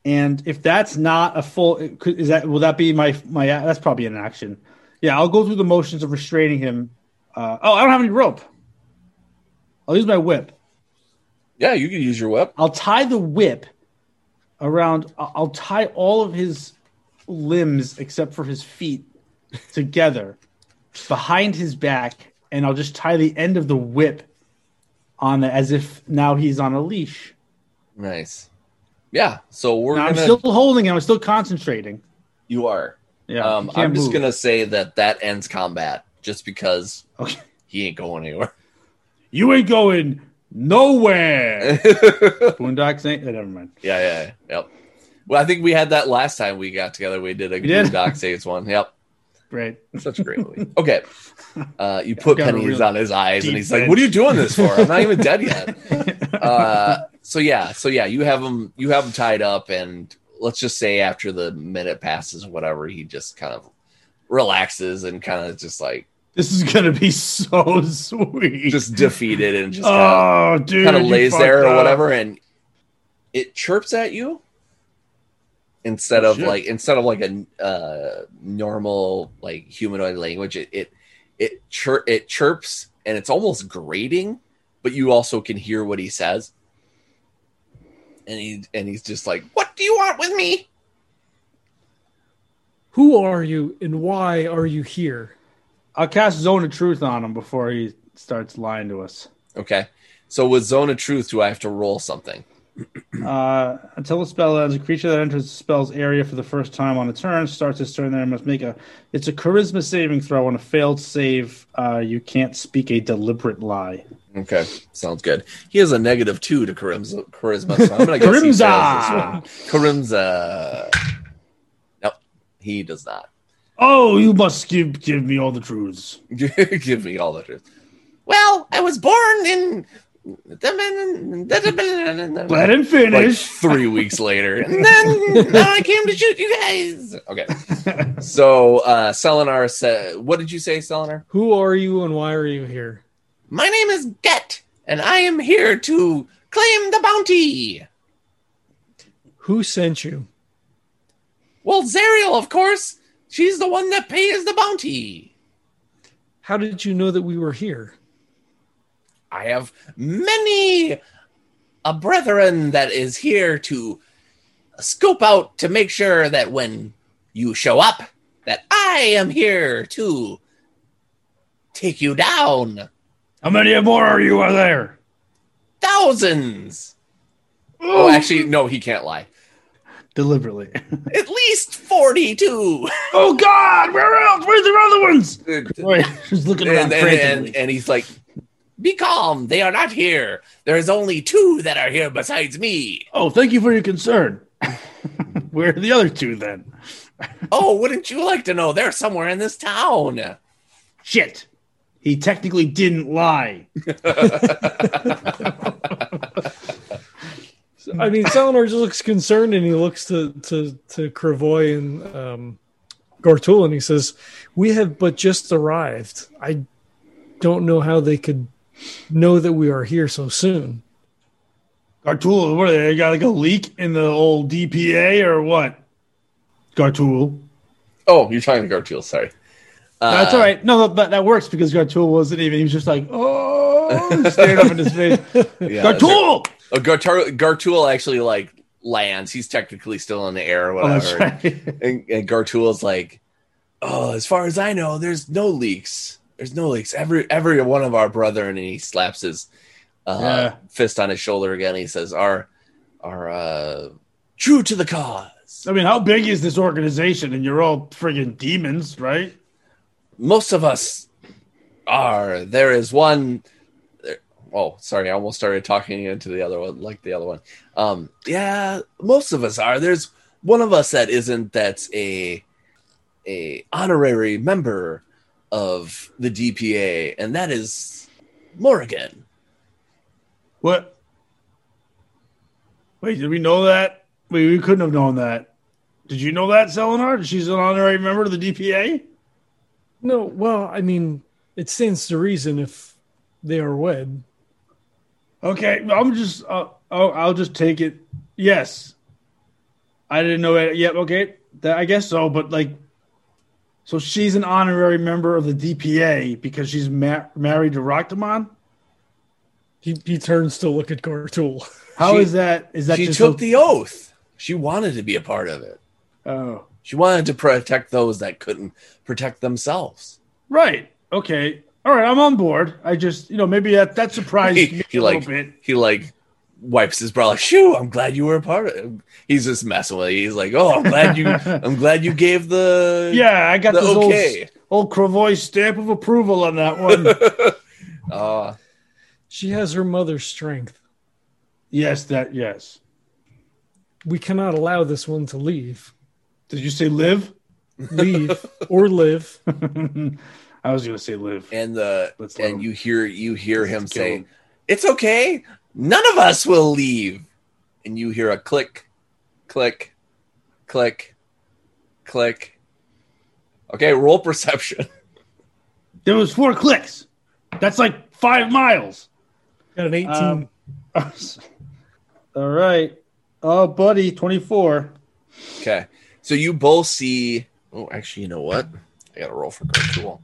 and if that's not a full, is that will that be my my? That's probably an action. Yeah, I'll go through the motions of restraining him. Uh, oh, I don't have any rope. I'll use my whip. yeah, you can use your whip. I'll tie the whip around. I'll tie all of his limbs except for his feet together behind his back, and I'll just tie the end of the whip on it as if now he's on a leash. Nice. Yeah. So we're Now, I'm still holding. I'm still concentrating. you are. Yeah, um, I'm just move. gonna say that that ends combat, just because Okay. he ain't going anywhere. You ain't going nowhere. Boondock Saints. eh, never mind. Yeah, yeah, yeah. Yep. Well, I think we had that last time we got together. We did a We did? Doc Saves one. Yep. Great. Such a great movie. Okay. Uh, you put got pennies real on his eyes and deep he's like. What are you doing this for? I'm not even dead yet. Uh, so yeah, so yeah, you have him you have him tied up and let's just say after the minute passes or whatever, he just kind of relaxes and kind of just like This is gonna be so sweet. just defeated and just kind of oh, dude, kind of lays fucked there or whatever and it chirps at you instead Oh, of shit. like instead of like a uh, normal like humanoid language it it it, chir- it chirps and it's almost grating but you also can hear what he says and he and he's just like what do you want with me Who are you and why are you here? I'll cast Zone of Truth on him before he starts lying to us. okay so with zone of truth do i have to roll something Uh, until the spell ends, a creature that enters the spell's area for the first time on a turn starts its turn there and must make a. It's a charisma saving throw. On a failed save, uh, you can't speak a deliberate lie. okay sounds good he has a negative two to charisma charisma so i'm gonna guess he fails this one charisma nope he does not Oh, you must give give me all the truths. Give me all the truths. Well, I was born in. Let him Like finish. three weeks later, and then now I came to shoot you guys. Okay, so uh, Selenar said, "What did you say, Selenar?" Who are you and why are you here? My name is Get, and I am here to claim the bounty. Who sent you? Well, Zariel, of course. She's the one that pays the bounty. How did you know that we were here? I have many a brethren that is here to scope out to make sure that when you show up, that I am here to take you down. How many more are you are there? Thousands. Oh, oh. actually, no, he can't lie. Deliberately. At least 42. oh God, where else? Where's the other ones? he's looking around and, and, and he's like, Be calm. They are not here. There is only two that are here besides me. oh, thank you for your concern. where are the other two then? Oh, wouldn't you like to know? They're somewhere in this town. Shit. He technically didn't lie. I mean, Selenar just looks concerned, and he looks to to to Kravoy and um, Gartul, and he says, "We have but just arrived. I don't know how they could know that we are here so soon." Gartul, what are they? They got like a leak in the old DPA or what? Gartul. Oh, you're talking to Gartul. Sorry. Uh, That's all right. No, that, that works because Gartul wasn't even. He was just like, oh, staring up in his face. Yeah, Gartul. Uh, Gartul, Gartul actually like lands. He's technically still in the air or Oh, that's whatever. right. and, and Gartul's like, "Oh, as far as I know, there's no leaks. There's no leaks. Every every one of our brother." And he slaps his uh, Yeah. fist on his shoulder again. He says, "Are are uh, true to the cause." I mean, how big is this organization? And you're all friggin' demons, right? Most of us are. There is one. There, oh, sorry, I almost started talking into the other one, like the other one. Um, yeah, most of us are. There's one of us that isn't. That's a a honorary member of the DPA, and that is Morrigan. What? Wait, did we know that? Wait, we couldn't have known that. Did you know that, Selenar? She's an honorary member of the DPA? No, well, I mean, it stands to reason if they are wed. Okay, I'm just. Uh, oh, I'll just take it. Yes, I didn't know it. yet. Okay, that, I guess so. But like, so she's an honorary member of the DPA because she's ma- married to Roctamon. He he turns to look at Gartul. How She- is that? Is that she just took a- the oath. She wanted to be a part of it. Oh, She wanted to protect those that couldn't protect themselves. right. Okay. All right. I'm on board. I just, you know, maybe that that surprised He, me he a like little bit. he like wipes his brow like, "Shoo! I'm glad you were a part of it." He's just messing with it. He's like, "Oh, I'm glad you. I'm glad you gave the Yeah, I got the this okay." old old Kravoy stamp of approval on that one. Uh, She has her mother's strength. yes, that yes. We cannot allow this one to leave. Did you say live? Leave or live. I was gonna say live. and the Let's let and you hear you hear him Let's kill say, him. "It's okay. None of us will leave." And you hear a click, click, click, click. Okay, roll perception. There was four clicks. That's like five miles. Got an 18. Um, All right. Oh, buddy, twenty-four. Okay. So you both see. Oh, actually, you know what? I got to roll for Gartool.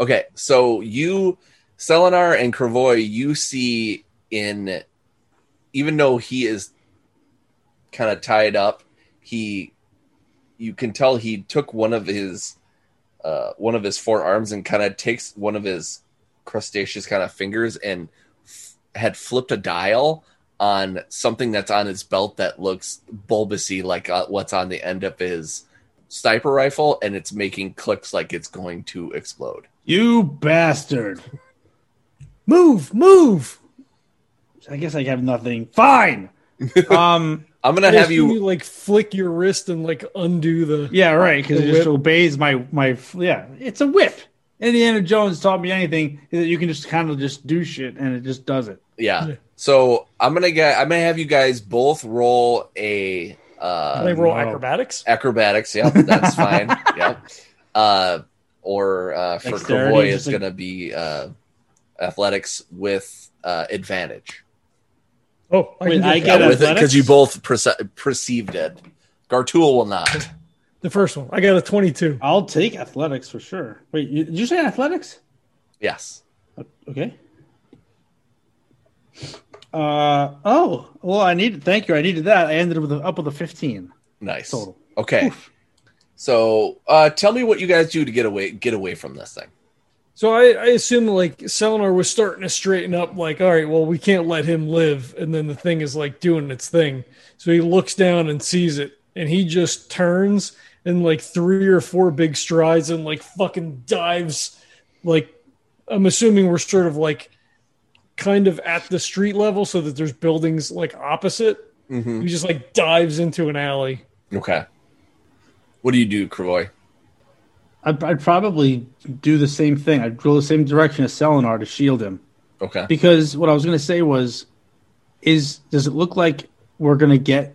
Okay. So you, Selenar and Kravoy, you see in, even though he is kind of tied up, he, you can tell he took one of his, uh, one of his forearms and kind of takes one of his crustaceous kind of fingers and f- had flipped a dial on something that's on his belt that looks bulbousy like uh, what's on the end of his sniper rifle and it's making clicks like it's going to explode You bastard. move, move. I guess I have nothing. Fine. um. i'm gonna have assume you like flick your wrist and like undo the. Yeah. Right. Because The it just obeys my my. Yeah. It's a whip. Indiana Jones taught me anything is that you can just kind of just do shit and it just does it. yeah Yeah. so i'm gonna get i'm gonna have you guys both roll a uh Can I roll no. acrobatics? acrobatics yep that's fine yep uh or uh for Dexterity, Kravoy, just it's like- gonna be uh athletics with uh advantage Oh, I Wait, get I get it. because you both perce- perceived it gartool will not the first one. I got a 22. I'll take athletics for sure. Wait, you, did you say athletics? yes Okay. Uh oh. Well, I needed. Thank you. I needed that. I ended up with a, up with a fifteen Nice. total. Okay. So, uh, tell me what you guys do to get away get away from this thing. So I, I assume like Selenar was starting to straighten up, like, all right, well, we can't let him live. And then the thing is like doing its thing. So he looks down and sees it, and he just turns in like three or four big strides and like fucking dives. Like, I'm assuming we're sort of like kind of at the street level so that there's buildings like opposite. Mm-hmm. He just like dives into an alley. Okay. What do you do, Croy? I'd, I'd probably do the same thing. I'd go the same direction as Selenar to shield him. Okay. Because what I was going to say was, is does it look like we're going to get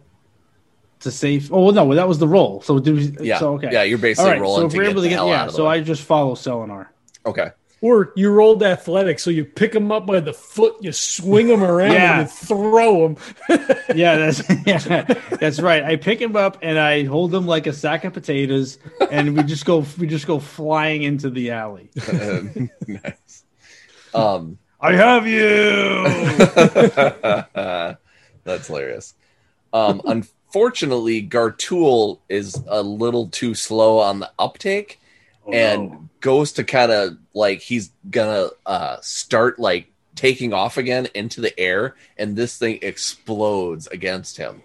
to safe? Oh no, that was the roll. So did we? Yeah. So, okay. Yeah, you're All basically right. rolling So if we're able to get, yeah. So I just follow Selenar. Okay. Or you rolled athletic, so you pick them up by the foot, you swing them around, Yeah. and throw them. Yeah, that's yeah, that's right. I pick him up and I hold him like a sack of potatoes, and we just go we just go flying into the alley. nice. Um, I have you. that's hilarious. Um, unfortunately, Gartool is a little too slow on the uptake Oh, and goes to kind of like he's gonna uh, start like taking off again into the air, and this thing explodes against him.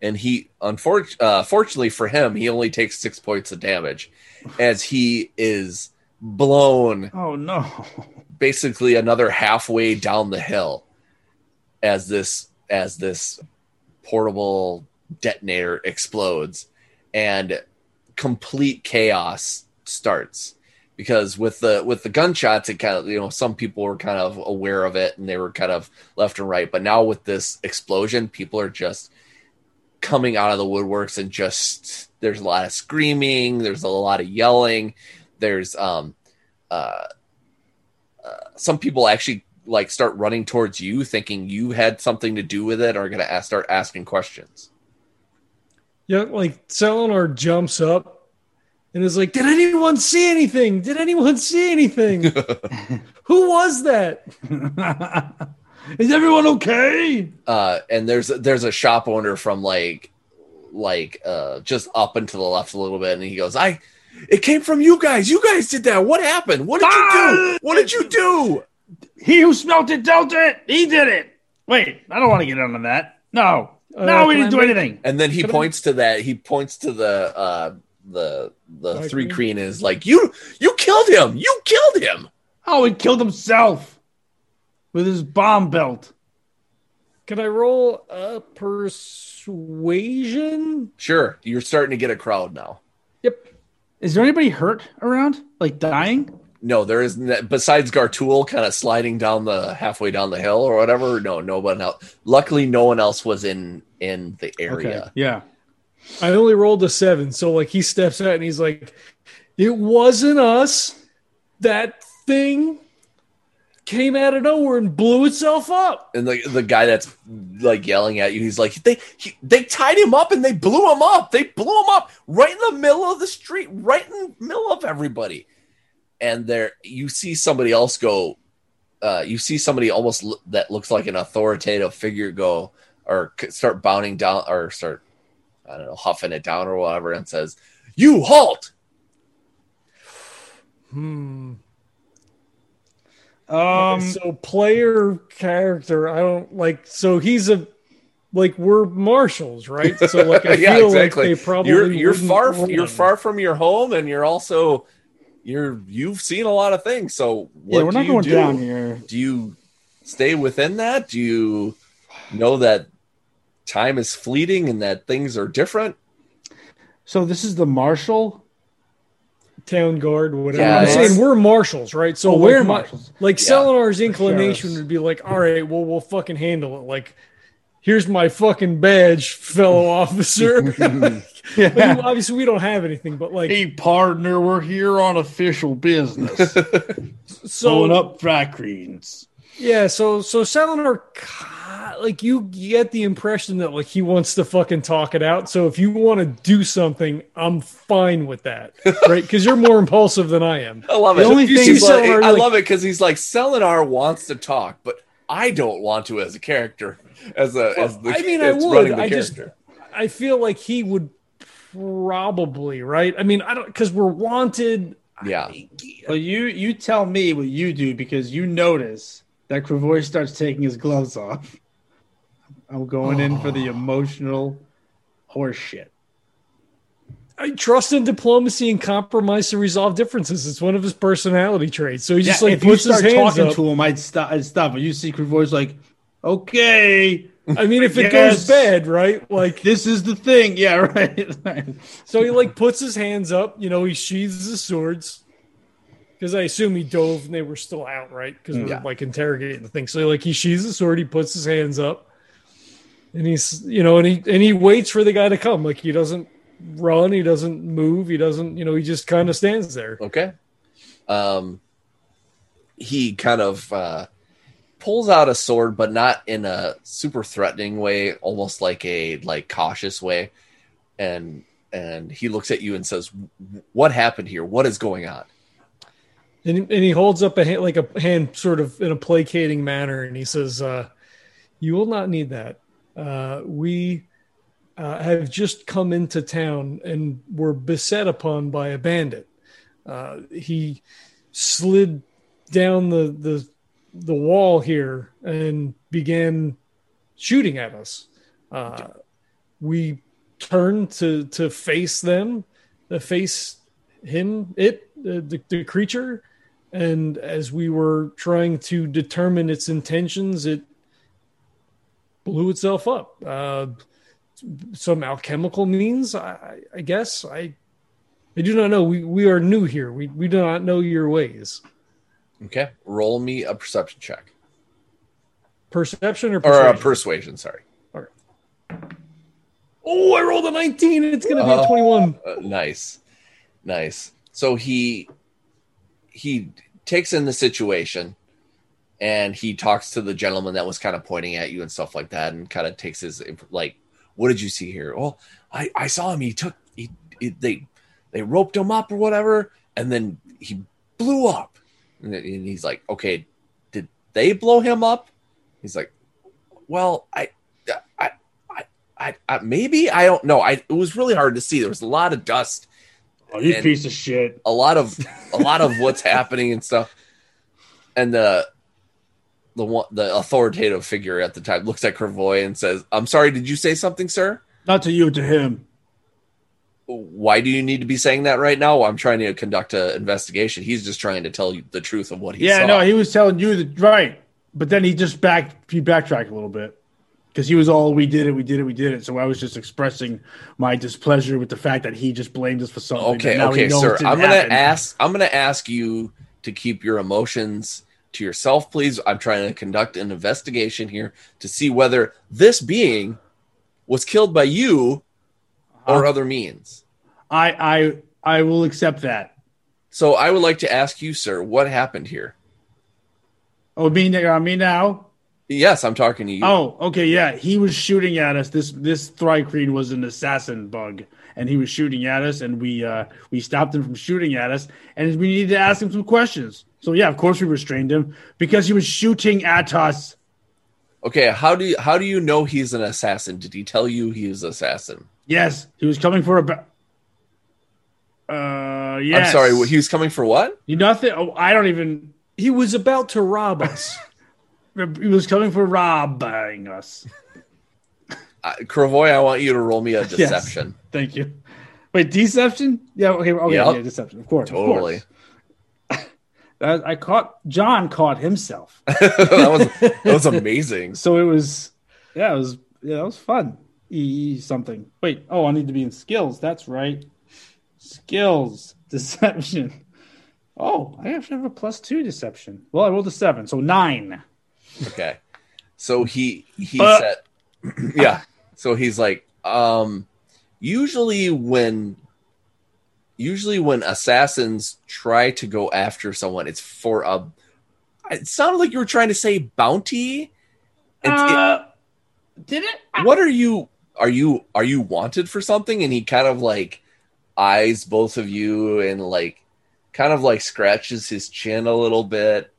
and he unfortunately uh, fortunately for him he only takes six points of damage as he is blown Oh no. basically another halfway down the hill as this as this portable detonator explodes and complete chaos starts. Because with the with the gunshots it kind of you know some people were kind of aware of it and they were kind of left and right. But now with this explosion people are just coming out of the woodworks and just there's a lot of screaming there's a lot of yelling there's um uh, uh some people actually like start running towards you thinking you had something to do with it are going to start asking questions Yeah, like Selenar jumps up and is like, "Did anyone see anything? Did anyone see anything? Who was that? is everyone okay? uh and there's there's a shop owner from like like uh just up and to the left a little bit and he goes i it came from you guys you guys did that what happened what did you do what did you do He who smelt it dealt it. He did it. Wait, I don't want to get into that. No, Uh, no, we didn't do anything. and then he Can I- points to that he points to the uh the the Like three me? is like you you killed him you killed him Oh, he killed himself with his bomb belt. Can I roll a persuasion? sure you're starting to get a crowd now Yep. Is there anybody hurt around? Like dying? No there is n- besides gartul kind of sliding down the halfway down the hill or whatever no no one else luckily no one else was in in the area Yeah. I only rolled a seven, so like he steps out and he's like, "It wasn't us. That thing came out of nowhere and blew itself up." and the the guy that's like yelling at you, he's like, they he, they tied him up and they blew him up. They blew him up right in the middle of the street, right in the middle of everybody. And there, you see somebody else go. Uh, you see somebody almost l- that looks like an authoritative figure go or c- start bounding down or start, I don't know, huffing it down or whatever, and says, "You halt." Hmm. Um, so player character, I don't like. So he's a like we're marshals, right? So like I yeah, feel exactly. like they probably you're you're far run. you're far from your home, and you're also you're you've seen a lot of things. So what yeah, we're do not you going do? down here. Do you stay within that? Do you know that time is fleeting and that things are different? So this is the marshal. town guard, whatever. Yeah, I'm saying we're marshals, right? So Oh, we're we're my, marshals. like Yeah. Selenar's inclination Sheriffs. would be like, all right, well, we'll fucking handle it. Like, here's my fucking badge, fellow officer. but Yeah. you- obviously, we don't have anything, but like, Hey, partner, we're here on official business. so Pulling up frat yeah, so so Selenar, like, you get the impression that like he wants to fucking talk it out. So if you want to do something, I'm fine with that, right? Because you're more impulsive than I am. I love The it. only He's thing- like- Selenar, I like- love it because he's like Selenar wants to talk, but I don't want to as a character. As a as the I mean, I that's would. running the I just- character. I feel like he would probably right. I mean, I don't because we're wanted. Yeah. Well, you you tell me what you do because you notice that Kravoy starts taking his gloves off. I'm going in for the emotional horse shit. I trust in diplomacy and compromise to resolve differences. It's one of his personality traits. So he just like if you puts his hands talking up. to him, I'd stop. I'd stop. But you see Kravoy's like, okay, I mean, if it Yes. goes bad, right? Like, this is the thing. Yeah, right. so he like puts his hands up. You know, he sheathes his swords because I assume he dove and they were still out, right? Because we're like interrogating the thing. So like he sheathes his sword. He puts his hands up, and he's you know, and he and he waits for the guy to come. Like he doesn't run. He doesn't move. He doesn't. You know, he just kind of stands there. Okay. Um, he kind of uh, pulls out a sword, but not in a super threatening way, almost like a like cautious way, and and he looks at you and says, "What happened here? What is going on?" And, and he holds up a hand, like a hand, sort of in a placating manner, and he says, uh, "You will not need that. Uh, we uh, have just come into town and were beset upon by a bandit. Uh, he slid down the the the wall here and began shooting at us. Uh, we turned to to face them, to face him, it, the, the creature, and as we were trying to determine its intentions, it blew itself up. Uh, some alchemical means, I, I guess. I I do not know. We we are new here. We we do not know your ways. Okay, roll me a perception check Perception or or persuasion? a persuasion. Sorry. oh, I rolled a nineteen. and It's going to be Oh. a twenty-one. Uh, nice, nice. So he he takes in the situation, and he talks to the gentleman that was kind of pointing at you and stuff like that, and kind of takes his like, what did you see here? Well, I I saw him. He took he, he they they roped him up or whatever, and then he blew up, and, he's like, okay, did they blow him up? He's like, well, I I. I, I, I, maybe I don't know. I it was really hard to see. There was a lot of dust Oh, you piece of shit. a lot of a lot of what's happening and stuff. And the the one the authoritative figure at the time looks at Kravoy and says, "I'm sorry, did you say something, sir? Not to you, to him. Why do you need to be saying that right now? I'm trying to conduct an investigation. He's just trying to tell you the truth of what he saw. yeah, saw. no, he was telling you the right, but then he just back he backtracked a little bit because he was all we did it, we did it, we did it. So I was just expressing my displeasure with the fact that he just blamed us for something. okay, okay, sir. I'm gonna happen. ask. I'm gonna ask you to keep your emotions to yourself, please. I'm trying to conduct an investigation here to see whether this being was killed by you or Uh-huh. other means. I I I will accept that. So I would like to ask you, sir, what happened here? Oh, me, me now. Yes, I'm talking to you. Oh, okay, yeah. He was shooting at us. This this thri-kreen was an assassin bug, and he was shooting at us, and we uh we stopped him from shooting at us, and we needed to ask him some questions. So yeah, of course we restrained him because he was shooting at us. Okay, how do you how do you know he's an assassin? Did he tell you he an assassin? Yes, he was coming for a. Ba- uh, yes. I'm sorry, he was coming for what? You nothing. Oh, I don't even. He was about to rob us. He was coming for robbing us. Uh, Kravoy, I want you to roll me a deception. Thank you. Wait, deception? Yeah. Okay. Okay. Yep. Yeah, deception. Of course. of Totally. course. I caught John caught himself. that was that was amazing. So it was. Yeah, it was. Yeah, that was fun. E something. Wait. Oh, I need to be in skills. That's right. Skills deception. Oh, I actually have a plus two deception. Well, I rolled a seven, so nine. Okay. So he he Uh. said Yeah. So he's like, um usually when usually when assassins try to go after someone, it's for a it sounded like you were trying to say bounty. It's- it- Uh, did it? what are you are you are you wanted for something? And he kind of like eyes both of you and like kind of like scratches his chin a little bit.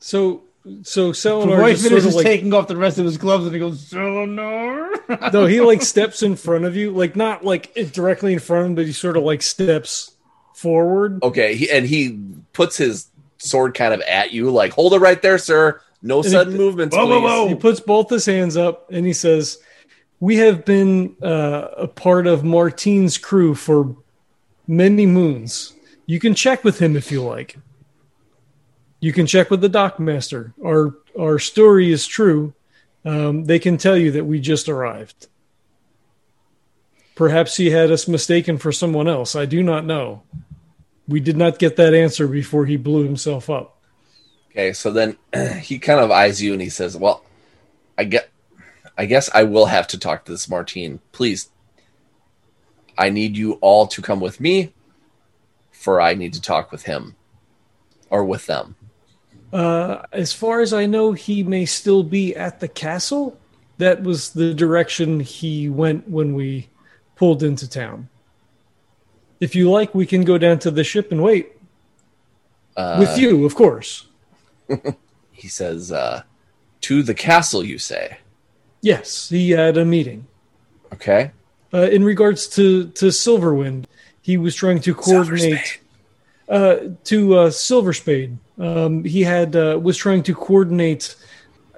So so Selenar Roy just sort of like taking off the rest of his gloves and he goes, Selenar. no, he like steps in front of you, like not like directly in front of him, but he sort of like steps forward. Okay, he, and he puts his sword kind of at you, like, hold it right there, sir. No he- sudden movements, Whoa, whoa, please. whoa. He puts both his hands up and he says, "We have been uh, a part of Martine's crew for many moons. You can check with him if you like. You can check with the dockmaster. Our our story is true. Um, they can tell you that we just arrived. Perhaps he had us mistaken for someone else. I do not know. We did not get that answer before he blew himself up." Okay, so then he kind of eyes you and he says, Well, I get I guess I will have to talk to this Martine. Please. I need you all to come with me, for I need to talk with him. Or with them. Uh, as far as I know, he may still be at the castle. That was the direction he went when we pulled into town. If you like, we can go down to the ship and wait. Uh, With you, of course. He says, uh, to the castle, you say. Yes, he had a meeting. Okay. Uh, in regards to, to Silverwind, he was trying to coordinate uh, to uh, Silver Spade. Um, he had uh, was trying to coordinate.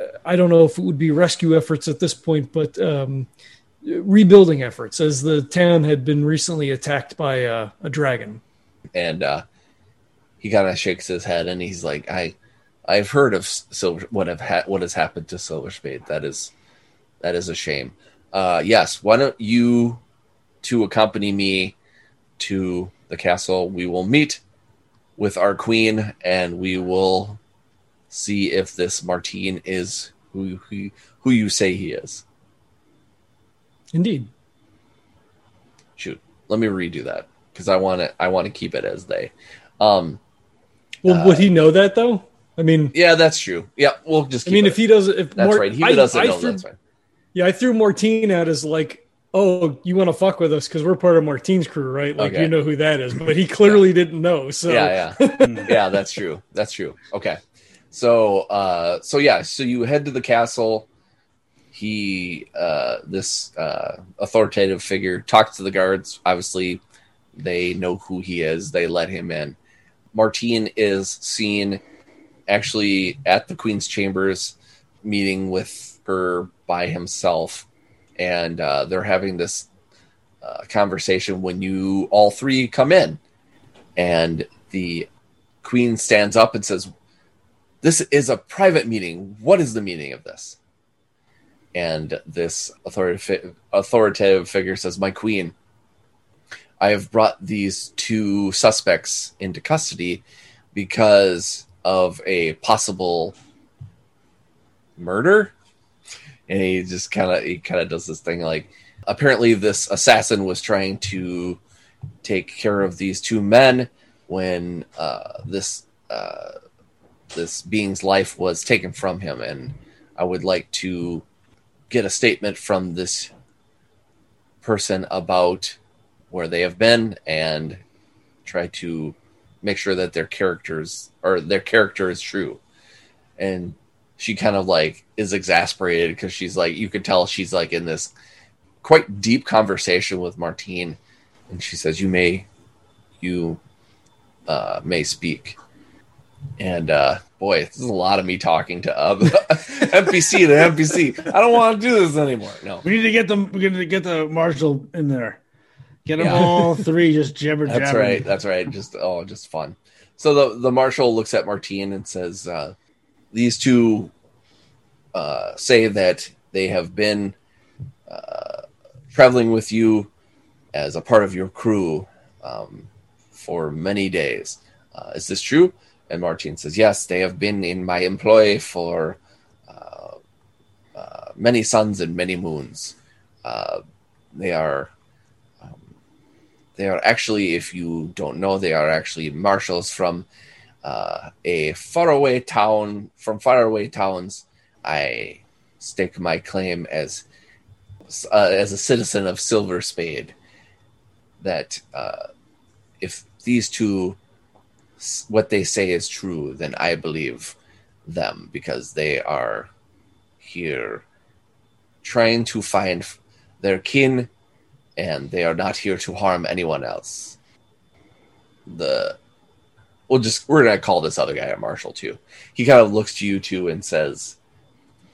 uh, I don't know if it would be rescue efforts at this point, but um, rebuilding efforts as the town had been recently attacked by uh, a dragon. And uh, he kind of shakes his head and he's like, "I, I've heard of Silver. What have ha- what has happened to Silver Spade? That is, that is a shame. Uh, yes, why don't you to accompany me to the castle? We will meet with our queen and we will see if this Martine is who who, who you say he is." Indeed. Shoot, let me redo that because I want to. I want to keep it as they. Um, well, uh, would he know that though? I mean, yeah, that's true. Yeah, we'll just. I mean, it. if he doesn't, if that's Mort, right, he doesn't I, know. I threw, that's fine. Yeah, I threw Martine out as like, oh, you want to fuck with us because we're part of Martine's crew, right? Like okay. you know who that is, but he clearly yeah. didn't know. So yeah, yeah, yeah, that's true. That's true. Okay, so uh, so yeah, so you head to the castle he uh, this uh, authoritative figure talks to the guards. Obviously, they know who he is. They let him in. Martine is seen actually at the Queen's chambers, meeting with by himself, and uh, they're having this uh, conversation when you all three come in, and the Queen stands up and says, "This is a private meeting. What is the meaning of this?" and this authoritative, authoritative figure says, My queen, I have brought these two suspects into custody because of a possible murder. And he just kind of he kind of does this thing like apparently this assassin was trying to take care of these two men when uh, this uh, this being's life was taken from him, and I would like to get a statement from this person about where they have been and try to make sure that their characters or their character is true. And she kind of like is exasperated because she's like you could tell she's like in this quite deep conversation with Martine and she says you may you uh may speak and uh boy, this is a lot of me talking to uh, NPC to NPC. I don't want to do this anymore. No, we need to get them. We need to get the marshal in there. Get them yeah. all three just jibber That's jabber. right. That's right. Just oh, just fun. So the the marshal looks at Martine and says, uh, "These two uh, say that they have been uh, traveling with you as a part of your crew um, for many days. Uh, is this true?" And Martin says, Yes, they have been in my employ for uh, uh, many suns and many moons. Uh, they are. Um, they are actually, if you don't know, they are actually marshals from uh, a faraway town. From faraway towns, I stake my claim as uh, as a citizen of Silver Spade that uh, if these two what they say is true, then I believe them because they are here trying to find their kin and they are not here to harm anyone else. The we'll just we're gonna call this other guy a marshal too. He kind of looks to you two and says,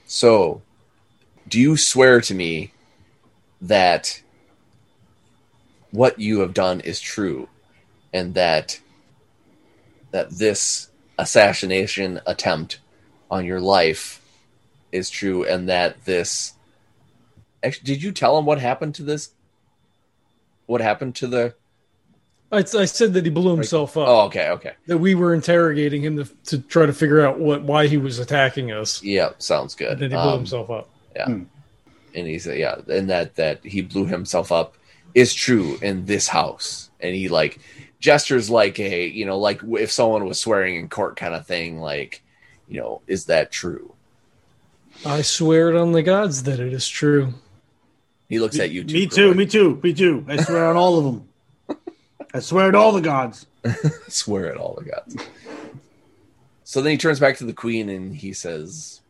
So do you swear to me that what you have done is true and that that this assassination attempt on your life is true and that this actually did you tell him what happened to this what happened to the I, I said that he blew himself up. Oh, okay, okay. That we were interrogating him to, to try to figure out what why he was attacking us. Yeah, sounds good. And then he blew um, himself up. Yeah, hmm. and he said, yeah, and that that he blew himself up is true in this house, and he like gestures like a you know like if someone was swearing in court kind of thing like you know is that true i swear it on the gods that it is true he looks me, at you too, me too me too me too i swear on all of them i swear at all the gods. Swear at all the gods. So then he turns back to the queen and he says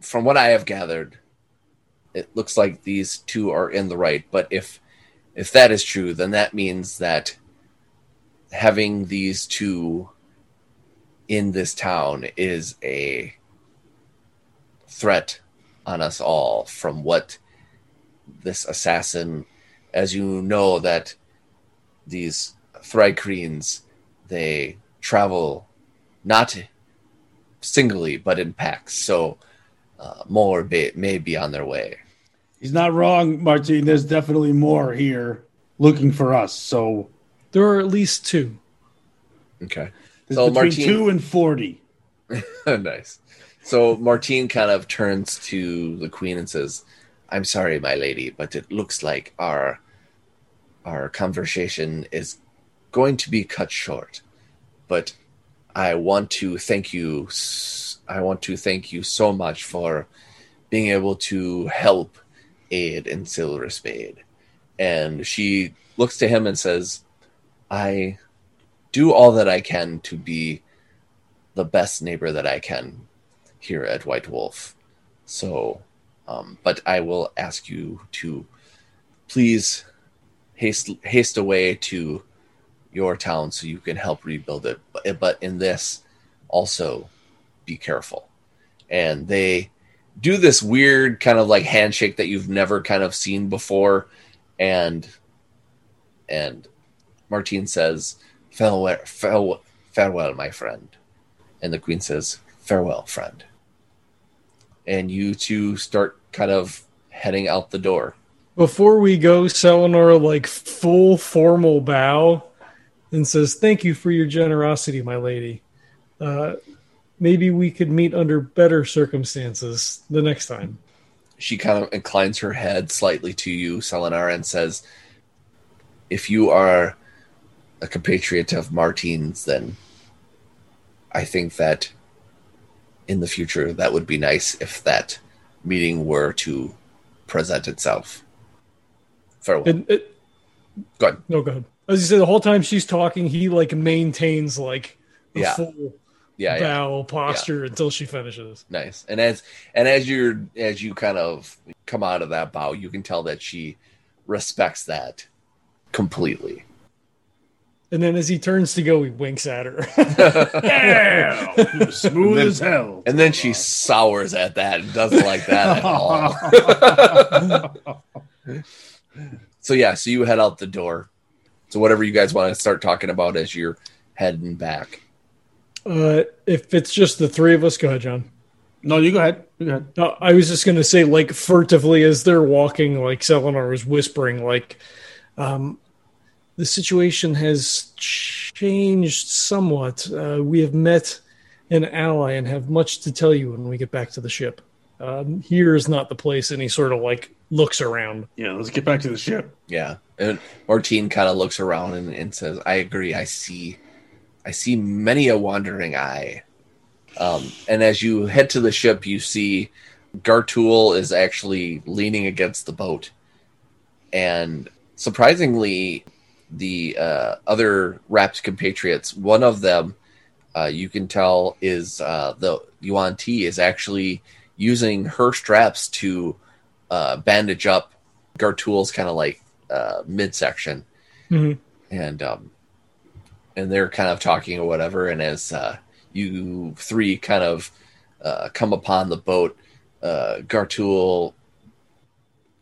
from what i have gathered it looks like these two are in the right but if if that is true then that means that having these two in this town is a threat on us all from what this assassin, as you know that these thri-kreens, they travel not singly but in packs, so uh, more be, may be on their way. He's not wrong, Martin. There's definitely more here looking for us. So There are at least two. Okay. there's So between Martin- two and forty. nice. So Martine kind of turns to the queen and says, "I'm sorry, my lady, but it looks like our our conversation is going to be cut short. But I want to thank you. I want to thank you so much for being able to help aid in Silver Spade." And she looks to him and says, "I do all that I can to be." the best neighbor that I can here at White Wolf. So, um, but I will ask you to please haste haste away to your town so you can help rebuild it. But, but in this, also be careful. And they do this weird kind of like handshake that you've never kind of seen before, and and Martine says, "Farewell, farewell, farewell, my friend." And the queen says, Farewell, friend. And you two start kind of heading out the door. Before we go, Selenor like full formal bow and says, "Thank you for your generosity, my lady. Uh, maybe we could meet under better circumstances the next time." She kind of inclines her head slightly to you, Selenar, and says, If you are a compatriot of Martine's, then I think that in the future that would be nice if that meeting were to present itself. Farewell. And it, Go ahead. no, go ahead. As you said, the whole time she's talking, he like maintains like a Yeah. full Yeah, yeah. bow posture until she finishes. Nice. And as and as you're as you kind of come out of that bow, you can tell that she respects that completely. And then as he turns to go, he winks at her. Yeah, he was smooth then- as hell. And then she sours at that and doesn't like that at all. so yeah, so you head out the door. So whatever you guys want to start talking about as you're heading back. uh, if it's just the three of us, go ahead, John. no, you go ahead. You go ahead. No, I was just gonna say, like furtively as they're walking, like Selenar was whispering, like, um, the situation has changed somewhat. Uh, we have met an ally and have much to tell you when we get back to the ship. Um, here is not the place. And he sort of like looks around. Yeah, let's get back to the ship. Yeah. And Martine kind of looks around and, and says, I agree. I see I see many a wandering eye. Um, and as you head to the ship, you see Gartul is actually leaning against the boat. And surprisingly, the uh, other wrapped compatriots, one of them uh, you can tell is uh, the Yuan Ti is actually using her straps to uh, bandage up Gartul's kind of like uh, midsection, Mhm. and um, and they're kind of talking or whatever. And as uh, you three kind of uh, come upon the boat, uh, Gartul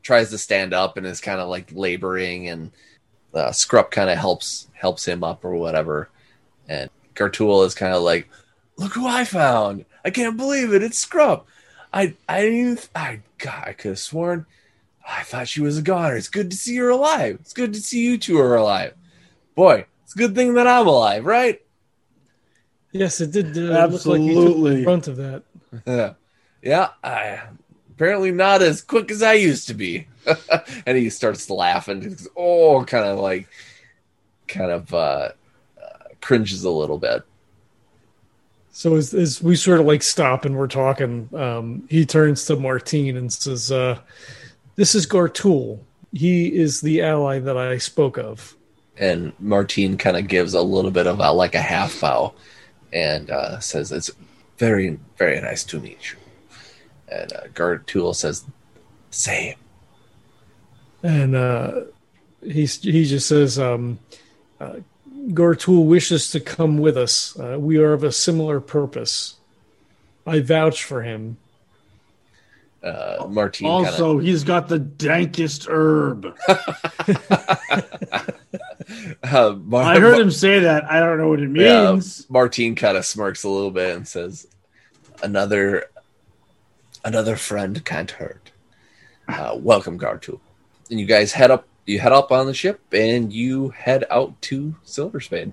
tries to stand up and is kind of like laboring, and uh, Scrupp kind of helps helps him up or whatever. And Gartul is kind of like, "Look who I found! I can't believe it! It's Scrupp! I I didn't even I God I could have sworn I thought she was a goner. It's good to see her alive. It's good to see you two are alive. Boy, it's a good thing that I'm alive, right? Yes, it did uh, look like you took Absolutely. the front of that. Yeah, yeah. I apparently not as quick as I used to be. and he starts laughing. He's, Oh, kind of like, kind of uh, uh, cringes a little bit. So as, as we sort of like stop and we're talking, um, he turns to Martine and says, uh, "This is Gartul. He is the ally that I spoke of." And Martine kind of gives a little bit of a, like a half bow, and uh, says, "It's very, very nice to meet you." And uh, Gartul says, "Same." And uh, he he just says, um, uh, "Gartul wishes to come with us. Uh, we are of a similar purpose. I vouch for him." Uh, Martine kinda- Also, he's got the dankest herb. uh, Mar- I heard him say that. I don't know what it Yeah, means. Martine kind of smirks a little bit and says, "Another, another friend can't hurt." Uh, welcome, Gartu. And you guys head up. You head up on the ship, and you head out to Silver Spade.